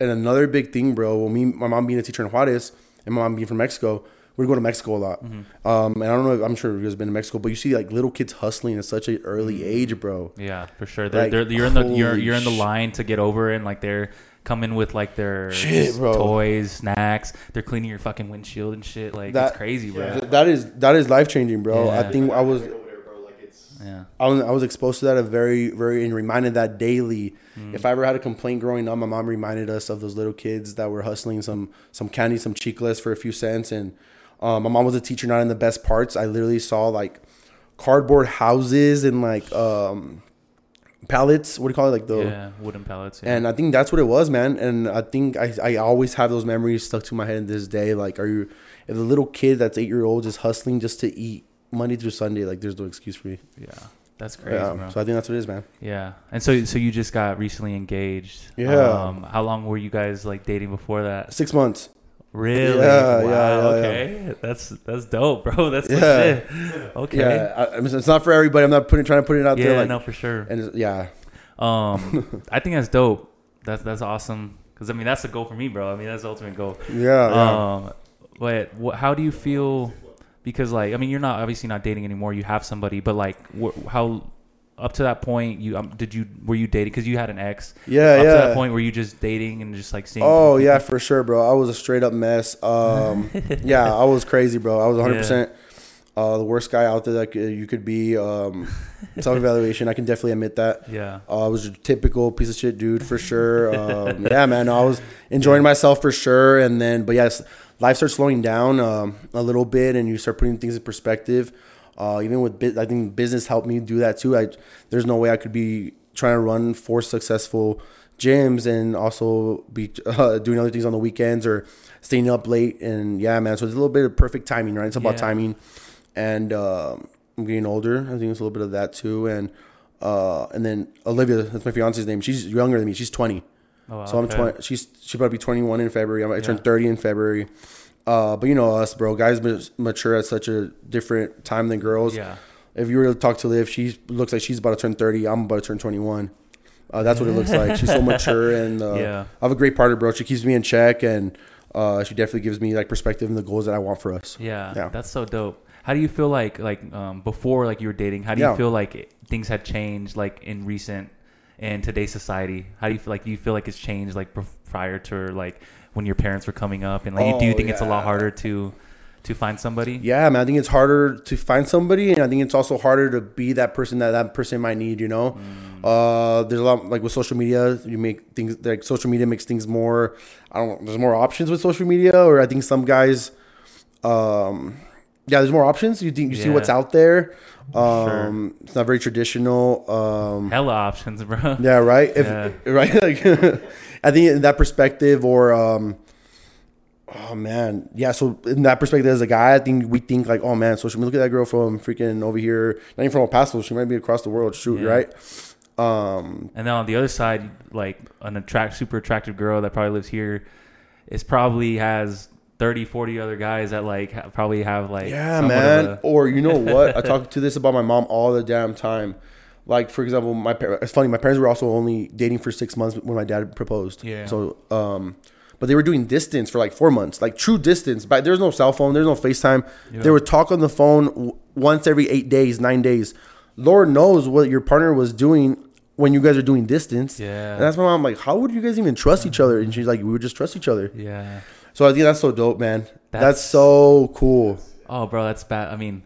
[SPEAKER 1] and another big thing, bro, when me, my mom being a teacher in Juarez and my mom being from Mexico, we'd go to Mexico a lot.
[SPEAKER 2] Mm-hmm.
[SPEAKER 1] Um, and I don't know, if, I'm sure you guys been to Mexico, but you see like little kids hustling at such an early age, bro.
[SPEAKER 2] Yeah, for sure. They're,
[SPEAKER 1] Like,
[SPEAKER 2] they're, you're in the you're you're in the line to get over, and like they're coming with like their
[SPEAKER 1] Shit, bro.
[SPEAKER 2] toys, snacks. They're cleaning your fucking windshield and shit. Like
[SPEAKER 1] That-
[SPEAKER 2] it's crazy, bro.
[SPEAKER 1] Th- That is that is life changing, bro.
[SPEAKER 2] Yeah.
[SPEAKER 1] I think I was
[SPEAKER 3] over there, bro. Like it's
[SPEAKER 2] Yeah.
[SPEAKER 1] I was, I was exposed to that a very, very, and reminded that daily. If I ever had a complaint growing up, my mom reminded us of those little kids that were hustling some some candy, some chiclets for a few cents. And um, my mom was a teacher, not in the best parts. I literally saw like cardboard houses and like um, pallets. What do you call it? Like the
[SPEAKER 2] yeah, wooden pallets. Yeah.
[SPEAKER 1] and I think that's what it was, man. And I think I, I always have those memories stuck to my head in this day. Like, are you, if the little kid that's eight year old is hustling just to eat Monday through Sunday, like, there's no excuse for you.
[SPEAKER 2] yeah, That's crazy,
[SPEAKER 1] Yeah,
[SPEAKER 2] bro.
[SPEAKER 1] so I think that's what it is, man.
[SPEAKER 2] yeah, and so so you just got recently engaged.
[SPEAKER 1] Yeah.
[SPEAKER 2] Um, how long were you guys like dating before that?
[SPEAKER 1] Six months.
[SPEAKER 2] Really?
[SPEAKER 1] Yeah,
[SPEAKER 2] wow.
[SPEAKER 1] yeah, yeah, yeah.
[SPEAKER 2] okay. That's that's dope, bro. That's
[SPEAKER 1] Yeah.
[SPEAKER 2] legit. Okay.
[SPEAKER 1] Yeah, I, it's not for everybody. I'm not putting trying to put it out
[SPEAKER 2] Yeah,
[SPEAKER 1] there. Like,
[SPEAKER 2] no, for sure.
[SPEAKER 1] and it's, yeah,
[SPEAKER 2] Um, I think that's dope. That's that's awesome. Cause I mean that's the goal for me, bro. I mean that's the ultimate goal.
[SPEAKER 1] yeah, yeah.
[SPEAKER 2] Um, but how do you feel? Because like I mean you're not obviously not dating anymore. You have somebody, but like wh- how up to that point you um, did you were you dating? Because you had an ex.
[SPEAKER 1] yeah,
[SPEAKER 2] up
[SPEAKER 1] yeah.
[SPEAKER 2] to that point were you just dating and just like seeing?
[SPEAKER 1] Oh yeah, for sure, bro. I was a straight up mess. Um, yeah, I was crazy, bro. I was 100 percent uh, the worst guy out there that could, you could be. Um, Self evaluation, I can definitely admit that.
[SPEAKER 2] Yeah.
[SPEAKER 1] Uh, I was a typical piece of shit dude for sure. Um, yeah, man, I was enjoying myself for sure. And then, but yes, life starts slowing down um, a little bit, and you start putting things in perspective. Uh, even with, bu- I think business helped me do that too. I there's no way I could be trying to run four successful gyms and also be uh, doing other things on the weekends or staying up late. And yeah, man, so it's a little bit of perfect timing, right? It's about
[SPEAKER 2] Yeah.
[SPEAKER 1] timing. And um I'm getting older. I think it's a little bit of that too. And uh, and then Olivia, that's my fiance's name. She's younger than me. She's 20.
[SPEAKER 2] Oh, wow,
[SPEAKER 1] So I'm
[SPEAKER 2] okay.
[SPEAKER 1] 20. She's she about to be 21 in February. I'm, I turned 30 in February. Uh, but you know us, bro. Guys mature at such a different time than girls.
[SPEAKER 2] Yeah.
[SPEAKER 1] If you were to talk to Liv, she looks like she's about to turn 30. I'm about to turn 21. Uh, that's what it looks like. She's so mature and uh,
[SPEAKER 2] Yeah.
[SPEAKER 1] I have a great partner, bro. She keeps me in check and uh, she definitely gives me like perspective and the goals that I want for us.
[SPEAKER 2] Yeah,
[SPEAKER 1] Yeah.
[SPEAKER 2] that's so dope. How do you feel like like um, before like you were dating? How do you
[SPEAKER 1] Yeah.
[SPEAKER 2] feel like it- things had changed like in recent in today's society? How do you feel like do you feel like it's changed like prior to like when your parents were coming up and like you do you
[SPEAKER 1] Oh,
[SPEAKER 2] think it's a lot harder to to find somebody?
[SPEAKER 1] Yeah, man. I think it's harder to find somebody, and I think it's also harder to be that person that that person might need. You know, uh, there's a lot like with social media. You make things like social media makes things more. I don't. There's more options with social media, or I think some guys. Um, yeah, there's more options. You think you see what's out there. Um, It's not very traditional. Um,
[SPEAKER 2] Hella options, bro.
[SPEAKER 1] yeah, right. If,
[SPEAKER 2] Yeah.
[SPEAKER 1] Right. Like, I think in that perspective, or um, oh man, yeah. So in that perspective, as a guy, I think we think like, oh man, social media. Look at that girl from freaking over here, not even from El Paso. She might be across the world. Shoot,
[SPEAKER 2] Yeah.
[SPEAKER 1] right? Um,
[SPEAKER 2] And then on the other side, like an attract super attractive girl that probably lives here is probably has 30, 40 other guys that like ha- probably have like
[SPEAKER 1] yeah, man.
[SPEAKER 2] a-
[SPEAKER 1] Or you know what? I talk to this about my mom all the damn time. Like for example, my par- it's funny. My parents were also only dating for six months when my dad proposed.
[SPEAKER 2] Yeah.
[SPEAKER 1] So um, but they were doing distance for like four months, like true distance. But there's no cell phone, there's no FaceTime.
[SPEAKER 2] Yeah.
[SPEAKER 1] They would talk on the phone w- once every eight days, nine days. Lord knows what your partner was doing when you guys are doing distance.
[SPEAKER 2] Yeah.
[SPEAKER 1] And that's why I'm like, how would you guys even trust each other? And she's like, we would just trust each other.
[SPEAKER 2] yeah.
[SPEAKER 1] So I think that's so dope, man. That's,
[SPEAKER 2] That's-
[SPEAKER 1] so cool.
[SPEAKER 2] Oh, bro, that's bad. I mean,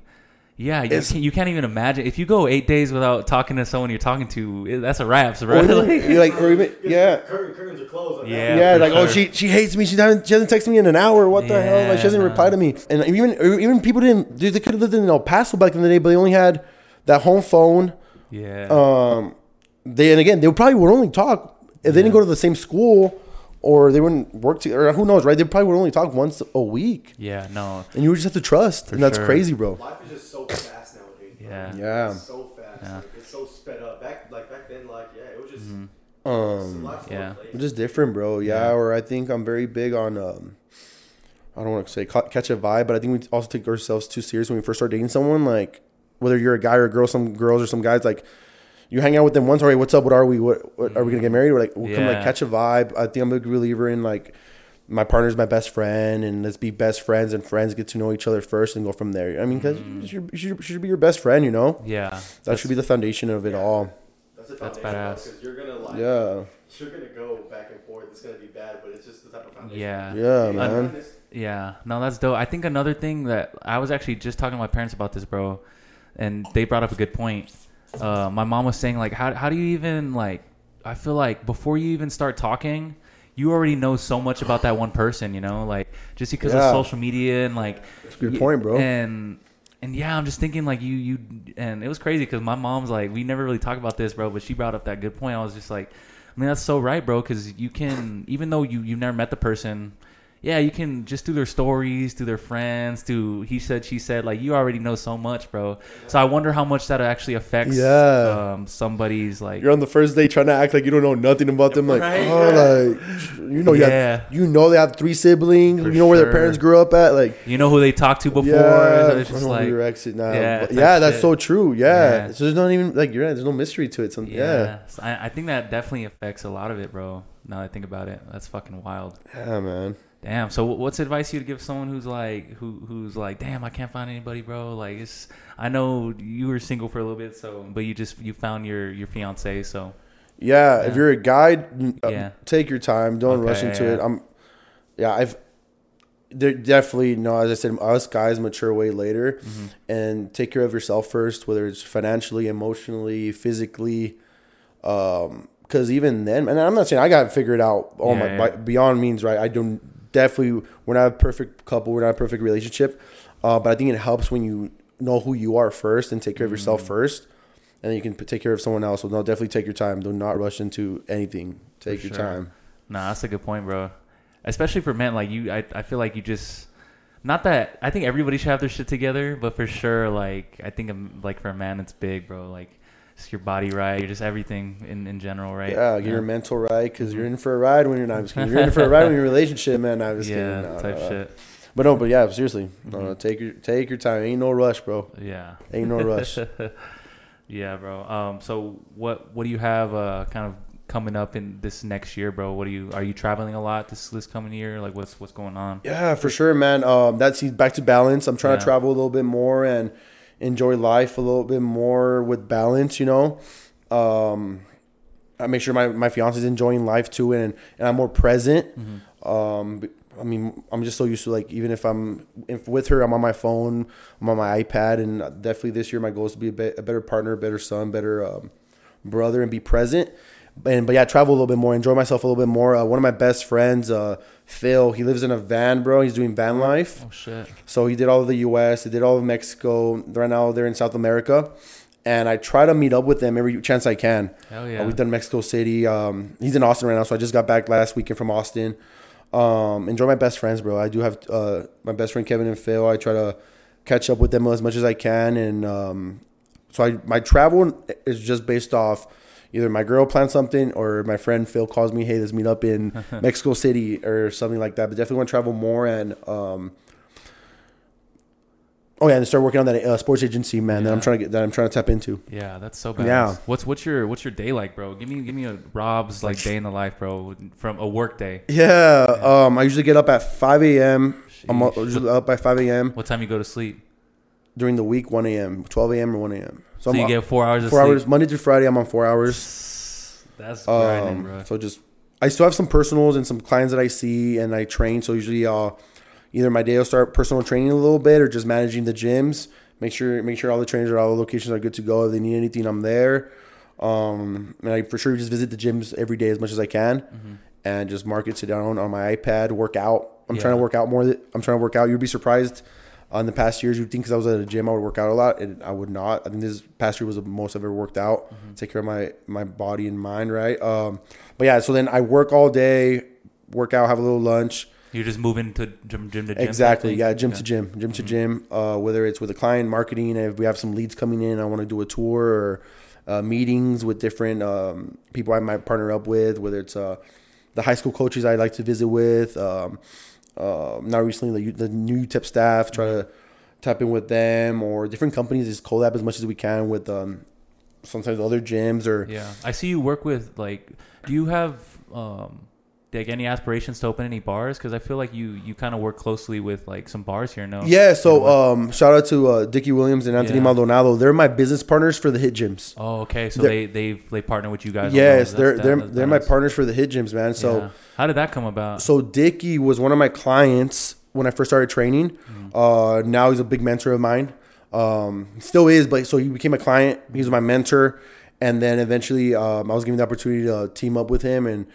[SPEAKER 2] yeah, you,
[SPEAKER 1] It's-
[SPEAKER 2] can't, you can't even imagine if you go eight days without talking to someone you're talking to. That's a wrap,
[SPEAKER 1] Or
[SPEAKER 2] bro.
[SPEAKER 1] even,
[SPEAKER 2] Like-
[SPEAKER 1] you're like, or even, yeah.
[SPEAKER 3] Curtains are closed.
[SPEAKER 2] Yeah.
[SPEAKER 1] Yeah,
[SPEAKER 2] for
[SPEAKER 1] like oh she she hates me. She hasn't she hasn't texted me in an hour. What the hell? Like she hasn't
[SPEAKER 2] Yeah,
[SPEAKER 1] replied to me. And even even people didn't. Dude, they could have lived in El Paso back in the day, but they only had that home phone.
[SPEAKER 2] yeah.
[SPEAKER 1] Um, they and again they probably would only talk if they didn't go to the same school or they wouldn't work together. Or who knows, right? They probably would only talk once a week,
[SPEAKER 2] yeah, no.
[SPEAKER 1] and you would just have to trust. and that's
[SPEAKER 2] sure.
[SPEAKER 1] crazy, bro.
[SPEAKER 3] Life is just so fast nowadays. bro.
[SPEAKER 2] Yeah.
[SPEAKER 1] Yeah.
[SPEAKER 3] It's so fast.
[SPEAKER 2] Yeah.
[SPEAKER 3] Like, it's so sped up. Back like back then, like yeah, it was just.
[SPEAKER 1] Um,
[SPEAKER 3] life was
[SPEAKER 2] yeah.
[SPEAKER 3] late.
[SPEAKER 1] We're just different, bro. Yeah, or I think I'm very big on. Um, I don't want to say ca- catch a vibe, but I think we also take ourselves too serious when we first start dating someone. Like whether you're a guy or a girl, some girls or some guys, like you hang out with them once. All right, what's up? What are we? What, what are we gonna get married? We're like, we'll come like catch a vibe. I think I'm a big believer in like my partner's my best friend, and let's be best friends and friends get to know each other first and go from there. I mean, because mm. you, should, you should- should be your best friend, you know.
[SPEAKER 2] Yeah.
[SPEAKER 1] That should be the foundation of it all.
[SPEAKER 3] That's, the
[SPEAKER 2] That's
[SPEAKER 3] foundation,
[SPEAKER 2] badass.
[SPEAKER 3] You're gonna like.
[SPEAKER 1] Yeah,
[SPEAKER 3] You're gonna go back and forth. It's gonna be bad, but it's just the type of foundation.
[SPEAKER 2] Yeah.
[SPEAKER 1] yeah, man.
[SPEAKER 3] honest,
[SPEAKER 2] Yeah, no, that's dope. I think another thing that I was actually just talking to my parents about this, bro, and they brought up a good point. Uh, my mom was saying like, how how do you even like? I feel like before you even start talking, you already know so much about that one person, you know, like just because
[SPEAKER 1] Yeah.
[SPEAKER 2] of social media and like.
[SPEAKER 1] That's a good
[SPEAKER 2] y-
[SPEAKER 1] point, bro.
[SPEAKER 2] And and yeah, I'm just thinking like you you and it was crazy because my mom's like we never really talk about this, bro, but she brought up that good point. I was just like, I mean that's so right, bro, because you can even though you you've never met the person, yeah, you can just do their stories, do their friends, do he said, she said. Like you already know so much, bro. So I wonder how much that actually affects
[SPEAKER 1] Yeah.
[SPEAKER 2] um, somebody's like.
[SPEAKER 1] You're on the first day trying to act like you don't know nothing about them. Like,
[SPEAKER 2] Right.
[SPEAKER 1] oh, like you know, you
[SPEAKER 2] Yeah.
[SPEAKER 1] have, you know they have three siblings.
[SPEAKER 2] For
[SPEAKER 1] you know where
[SPEAKER 2] sure.
[SPEAKER 1] their parents grew up at. Like,
[SPEAKER 2] You know who they talked to before.
[SPEAKER 1] yeah,
[SPEAKER 2] it's just like
[SPEAKER 1] your exit now.
[SPEAKER 2] Yeah,
[SPEAKER 1] But yeah, that's
[SPEAKER 2] shit.
[SPEAKER 1] so true. Yeah.
[SPEAKER 2] Yeah.
[SPEAKER 1] so there's not even like you're right. There's no mystery to it. Some, yeah,
[SPEAKER 2] yeah. So I, I think that definitely affects a lot of it, bro. Now that I think about it, that's fucking wild.
[SPEAKER 1] yeah, man.
[SPEAKER 2] Damn. So, what's advice you'd give someone who's like, who who's like, damn, I can't find anybody, bro. Like, it's. I know you were single for a little bit, so, but you just you found your your fiance, so
[SPEAKER 1] Yeah,
[SPEAKER 2] Yeah.
[SPEAKER 1] if you're a guy, uh,
[SPEAKER 2] Yeah.
[SPEAKER 1] take your time. Don't rush into
[SPEAKER 2] yeah.
[SPEAKER 1] it. I'm, yeah, I've. There definitely no, as I said, us guys mature way later,
[SPEAKER 2] Mm-hmm.
[SPEAKER 1] and take care of yourself first, whether it's financially, emotionally, physically, um, because even then, and I'm not saying I got to figure it figured out all
[SPEAKER 2] Yeah,
[SPEAKER 1] my
[SPEAKER 2] yeah.
[SPEAKER 1] by, beyond means, right? I don't definitely we're not a perfect couple, we're not a perfect relationship, uh, but I think it helps when you know who you are first and take care of yourself first, and then you can p- take care of someone else. So no, definitely take your time. Do not rush into anything. Take
[SPEAKER 2] For
[SPEAKER 1] your
[SPEAKER 2] sure.
[SPEAKER 1] time.
[SPEAKER 2] Nah, that's a good point, bro. Especially for men, like you, I, I feel like you just, not that I think everybody should have their shit together, but for sure, like I think um, like for a man, it's big, bro. Like just your body right, You're just everything in, in general, right?
[SPEAKER 1] Yeah, get your mental right because you're in for a ride when you're not. I'm just kidding. You're in for a ride when you're in a relationship, man. I'm just
[SPEAKER 2] yeah,
[SPEAKER 1] kidding. No,
[SPEAKER 2] type
[SPEAKER 1] no, no.
[SPEAKER 2] shit.
[SPEAKER 1] But no, but yeah, seriously, no, no, take your take your time. Ain't no rush, bro.
[SPEAKER 2] Yeah.
[SPEAKER 1] Ain't no rush.
[SPEAKER 2] yeah, bro. Um, so what what do you have uh kind of coming up in this next year, bro? What are you are you traveling a lot this this coming year? Like what's what's going on?
[SPEAKER 1] Yeah, for sure, man. Um, that's back to balance. I'm trying
[SPEAKER 2] Yeah.
[SPEAKER 1] to travel a little bit more and enjoy life a little bit more with balance. You know, um, I make sure my my fiance is enjoying life too, and and I'm more present. Um, I mean, I'm just so used to like even if I'm if with her, I'm on my phone, I'm on my iPad, and definitely this year my goal is to be a, be- a better partner, a better son, better um, brother, and be present. And but yeah, travel a little bit more, enjoy myself a little bit more. Uh, one of my best friends, uh, Phil, he lives in a van, bro. He's doing van life.
[SPEAKER 2] Oh shit.
[SPEAKER 1] So he did all of the U.S., he did all of Mexico. Right now they're in South America, and I try to meet up with them every chance I can.
[SPEAKER 2] Hell
[SPEAKER 1] Uh,
[SPEAKER 2] yeah.
[SPEAKER 1] we've done Mexico City. Um, he's in Austin right now, so I just got back last weekend from Austin. Um, enjoy my best friends, bro. I do have uh, my best friend Kevin and Phil. I try to catch up with them as much as I can, and um, so I my travel is just based off either my girl plans something or my friend Phil calls me, hey, let's meet up in Mexico City or something like that. But definitely want to travel more and um, oh yeah, and start working on that uh, sports agency, man. That I'm trying to get that I'm trying to tap into.
[SPEAKER 2] Yeah, that's so bad.
[SPEAKER 1] Yeah.
[SPEAKER 2] What's what's your what's your day like, bro? Give me give me a Rob's like day in the life, bro, from a work day.
[SPEAKER 1] Yeah, um, I usually get up at 5 a.m. I'm usually up by 5 a.m.
[SPEAKER 2] What time you go to sleep?
[SPEAKER 1] during the week, 1 a.m., 12 a.m. or 1 a.m.
[SPEAKER 2] So
[SPEAKER 1] So, I'm
[SPEAKER 2] you get four hours of
[SPEAKER 1] four
[SPEAKER 2] sleep.
[SPEAKER 1] hours Monday through Friday. I'm on four hours.
[SPEAKER 2] That's grinding, bro.
[SPEAKER 1] Um, so just I still have some personals and some clients that I see and I train. So usually, uh, either my day will start personal training a little bit or just managing the gyms. Make sure make sure all the trainers or all the locations are good to go. If they need anything, I'm there. Um, and I for sure just visit the gyms every day as much as I can, and just mark it sit down on my iPad, work out. I'm trying to work out more. I'm trying to work out. You'd be surprised. On the past years, you'd think because I was at a gym, I would work out a lot, and I would not. I think this past year was the most I've ever worked out. Take care of my my body and mind, right? Um, but yeah, so then I work all day, work out, have a little lunch.
[SPEAKER 2] You're just moving to gym, gym to gym.
[SPEAKER 1] Exactly. Yeah, gym to gym, gym to gym. Uh, whether it's with a client, marketing, if we have some leads coming in, I want to do a tour or uh, meetings with different um, people I might partner up with. Whether it's uh, the high school coaches I like to visit with. Um, uh, now recently, the, the UTEP staff, try to tap in with them or different companies. Just collab as much as we can with um, sometimes other gyms or
[SPEAKER 2] Yeah, I see you work with like. Do you have um like any aspirations to open any bars? Because I feel like you you kind of work closely with like some bars here. No.
[SPEAKER 1] Yeah, so um, shout out to uh, Dickie Williams and Anthony
[SPEAKER 2] Yeah.
[SPEAKER 1] Maldonado. They're my business partners for the Hit Gyms.
[SPEAKER 2] Oh, okay. So
[SPEAKER 1] They're-
[SPEAKER 2] they they they partner with you guys.
[SPEAKER 1] Yes, they're
[SPEAKER 2] That's-
[SPEAKER 1] they're they're my partners for the Hit Gyms, man. So
[SPEAKER 2] yeah. how did that come about?
[SPEAKER 1] so Dickie was one of my clients when I first started training.
[SPEAKER 2] Mm-hmm.
[SPEAKER 1] Uh, now he's a big mentor of mine. Um, still is, but so he became a client. He was my mentor, and then eventually um, I was given the opportunity to team up with him and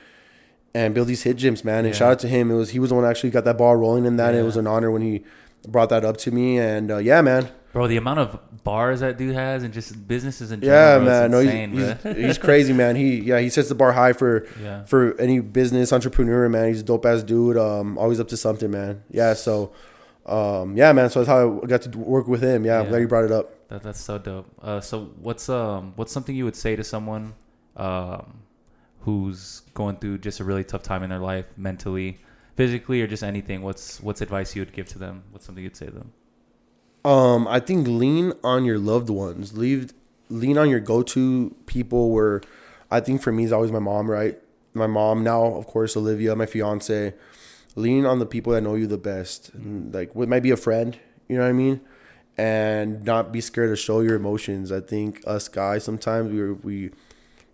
[SPEAKER 1] and build these hit gyms, man. And
[SPEAKER 2] Yeah.
[SPEAKER 1] shout out to him. It was he was the one actually got that ball rolling in that. and It was an honor when he brought that up to me, and uh, yeah, man,
[SPEAKER 2] Bro, the amount of bars that dude has and just businesses in
[SPEAKER 1] yeah,
[SPEAKER 2] general,
[SPEAKER 1] man, no, he's, he's, he's crazy, man. He yeah, he sets the bar high for
[SPEAKER 2] yeah.
[SPEAKER 1] for any business entrepreneur, man. He's a dope ass dude. Um, always up to something, man. Yeah, so, um, yeah, man. So that's how I got to work with him. Yeah, I'm glad you brought it up.
[SPEAKER 2] That, that's so dope. Uh, so what's um what's something you would say to someone um who's going through just a really tough time in their life mentally, physically, or just anything? What's what's advice you would give to them? What's something you'd say to them?
[SPEAKER 1] Um, I think lean on your loved ones. Leave lean on your go to people. Where I think for me is always my mom, right? My mom now, of course, Olivia, my fiance. Lean on the people that know you the best. And like, it might be a friend. You know what I mean? And not be scared to show your emotions. I think us guys sometimes we we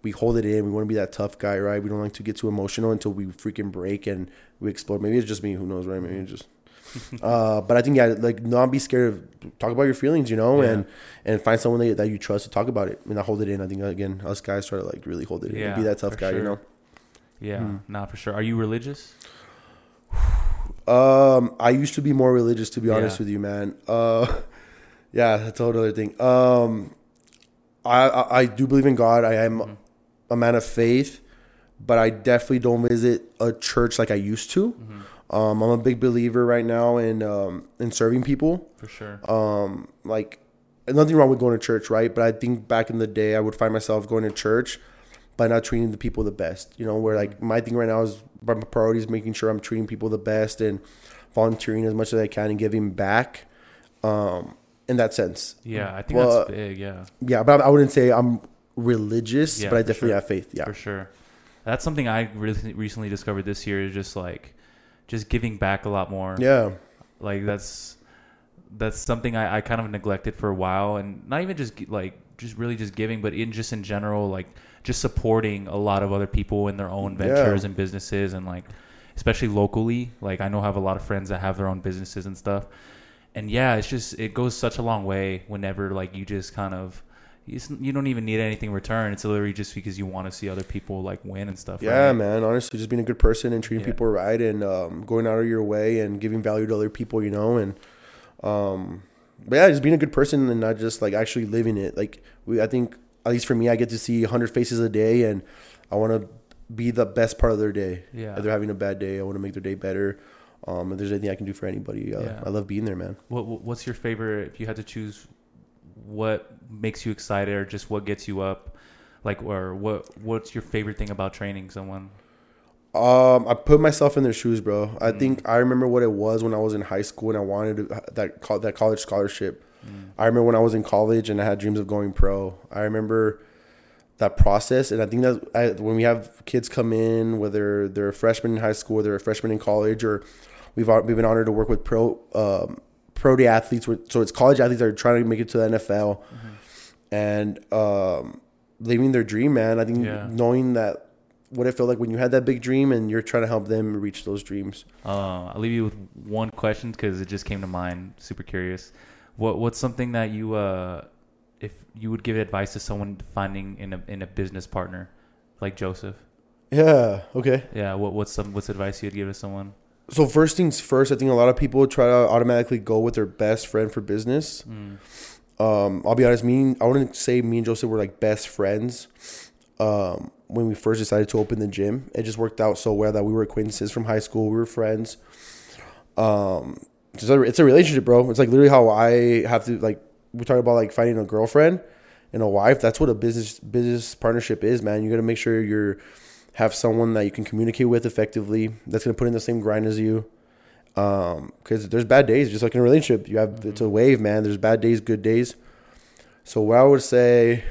[SPEAKER 1] we hold it in. We want to be that tough guy, right? We don't like to get too emotional until we freaking break and we explode. Maybe it's just me. Who knows, right? Maybe it's just. uh, but I think yeah, like not be scared of talk about your feelings, you know,
[SPEAKER 2] Yeah.
[SPEAKER 1] and and find someone that, that you trust to talk about it and not hold it in. I think again, us guys try to like really hold it in
[SPEAKER 2] Yeah,
[SPEAKER 1] and be that tough guy, you know.
[SPEAKER 2] Yeah,
[SPEAKER 1] Hmm.
[SPEAKER 2] nah, for sure. Are you religious?
[SPEAKER 1] Um, I used to be more religious, to be honest with you, man. Uh, yeah, that's a whole other thing. Um, I, I I do believe in God. I am A man of faith, but I definitely don't visit a church like I used to.
[SPEAKER 2] Mm-hmm.
[SPEAKER 1] Um, I'm a big believer right now in um in serving people.
[SPEAKER 2] For sure.
[SPEAKER 1] Um, like nothing wrong with going to church, right? But I think back in the day, I would find myself going to church, but not treating the people the best. You know, where like my thing right now is my priority is making sure I'm treating people the best and volunteering as much as I can and giving back. Um, in that sense,
[SPEAKER 2] Yeah, I think
[SPEAKER 1] Well,
[SPEAKER 2] that's big. Yeah,
[SPEAKER 1] yeah. But I wouldn't say I'm religious,
[SPEAKER 2] Yeah,
[SPEAKER 1] but I definitely
[SPEAKER 2] sure.
[SPEAKER 1] have faith. Yeah,
[SPEAKER 2] for sure. That's something I really recently discovered this year. Is just like, just giving back a lot more.
[SPEAKER 1] yeah,
[SPEAKER 2] Like that's that's something I, I kind of neglected for a while, and not even just like just really just giving, but in just in general, like just supporting a lot of other people in their own
[SPEAKER 1] Yeah.
[SPEAKER 2] ventures and businesses, and like especially locally. Like I know I have a lot of friends that have their own businesses and stuff, and yeah, it's just it goes such a long way whenever like you just kind of. You don't even need anything in return. It's literally just because you want to see other people like win and stuff.
[SPEAKER 1] yeah,
[SPEAKER 2] right?
[SPEAKER 1] man. Honestly, just being a good person and treating
[SPEAKER 2] Yeah.
[SPEAKER 1] people right and um, going out of your way and giving value to other people, you know, and um, but yeah, just being a good person and not just like actually living it. Like we, I think at least for me, I get to see hundred faces a day, and I want to be the best part of their day.
[SPEAKER 2] Yeah.
[SPEAKER 1] if they're having a bad day, I want to make their day better. Um, if there's anything I can do for anybody, uh,
[SPEAKER 2] Yeah.
[SPEAKER 1] I love being there, man.
[SPEAKER 2] What what- what's your favorite? If you had to choose, what makes you excited, or just what gets you up, like, or what what's your favorite thing about training someone?
[SPEAKER 1] Um, I put myself in their shoes, bro. I
[SPEAKER 2] Mm.
[SPEAKER 1] think I remember what it was when I was in high school and I wanted to, that co- that college scholarship.
[SPEAKER 2] Mm.
[SPEAKER 1] I remember when I was in college and I had dreams of going pro. I remember that process, and I think that I, when we have kids come in, whether they're a freshman in high school, or they're a freshman in college, or we've we've been honored to work with pro um, pro day athletes. With, so it's college athletes that are trying to make it to the NFL, and um, living their dream, man. I think
[SPEAKER 2] Yeah.
[SPEAKER 1] knowing that what it felt like when you had that big dream and you're trying to help them reach those dreams.
[SPEAKER 2] Uh, I'll leave you with one question because it just came to mind. Super curious. What what's something that you uh, if you would give advice to someone finding in a in a business partner, like Joseph?
[SPEAKER 1] Yeah. Okay.
[SPEAKER 2] Yeah. What what's some what's advice you'd give to someone?
[SPEAKER 1] So first things first, I think a lot of people try to automatically go with their best friend for business.
[SPEAKER 2] Mm.
[SPEAKER 1] Um, I'll be honest, me, I wouldn't say me and Joseph were like best friends. Um, when we first decided to open the gym, it just worked out so well that we were acquaintances from high school. We were friends. Um, it's a, it's a relationship, bro. It's like literally how I have to like. We talk about like finding a girlfriend and a wife. That's what a business business partnership is, man. You got to make sure you're have someone that you can communicate with effectively. That's gonna put in the same grind as you. Um, because there's bad days, just like in a relationship. You have it's a wave, man. There's bad days, good days. So what I would say,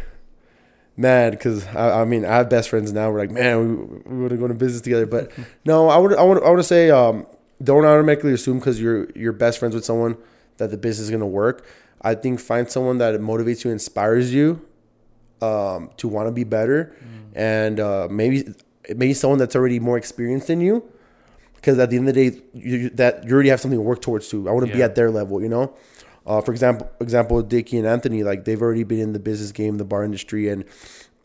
[SPEAKER 1] mad because I, I mean I have best friends now. We're like, man, we, we want to go into business together. But no, I would I would I want to say, um, don't automatically assume because you're you're best friends with someone that the business is gonna work. I think find someone that motivates you, inspires you, um, to want to be better, and uh, maybe maybe someone that's already more experienced than you. Because at the end of the day, you, that you already have something to work towards too. I want to be at their level, you know. Uh, for example, example, Dickie and Anthony, like they've already been in the business game, the bar industry, and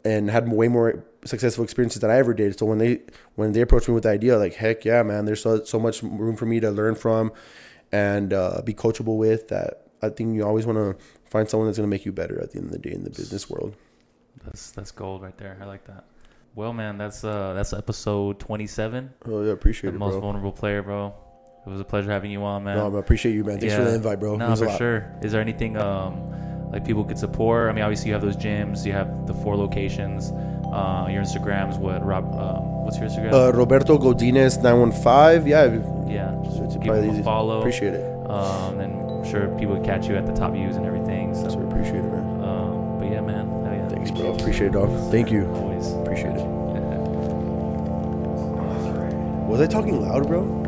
[SPEAKER 1] and had way more successful experiences than I ever did. So when they when they approached me with the idea, like heck yeah, man, there's so so much room for me to learn from, and uh, be coachable with. That I think you always want to find someone that's going to make you better at the end of the day in the business world.
[SPEAKER 2] That's that's gold right there. I like that. Well, man, that's uh that's episode 27.
[SPEAKER 1] Oh yeah, appreciate it.
[SPEAKER 2] The
[SPEAKER 1] it,
[SPEAKER 2] most
[SPEAKER 1] bro.
[SPEAKER 2] vulnerable player, bro. It was a pleasure having you on, man.
[SPEAKER 1] No, I appreciate you, man. Thanks for the invite, bro.
[SPEAKER 2] No, for sure. Is there anything um like people could support? I mean, obviously you have those gyms, you have the four locations. Uh, your Instagrams, what Rob? Um, what's your Instagram?
[SPEAKER 1] Uh, Roberto Godinez nine one five. Yeah,
[SPEAKER 2] yeah, just
[SPEAKER 1] it's
[SPEAKER 2] give him a follow.
[SPEAKER 1] Appreciate it.
[SPEAKER 2] Um, and I'm sure people would catch you at the top views and everything. So,
[SPEAKER 1] So appreciate it, man.
[SPEAKER 2] um, but yeah, man. Hell yeah.
[SPEAKER 1] Thanks, bro. Appreciate it, dog. Thank you. Appreciate it. Was I talking loud, bro?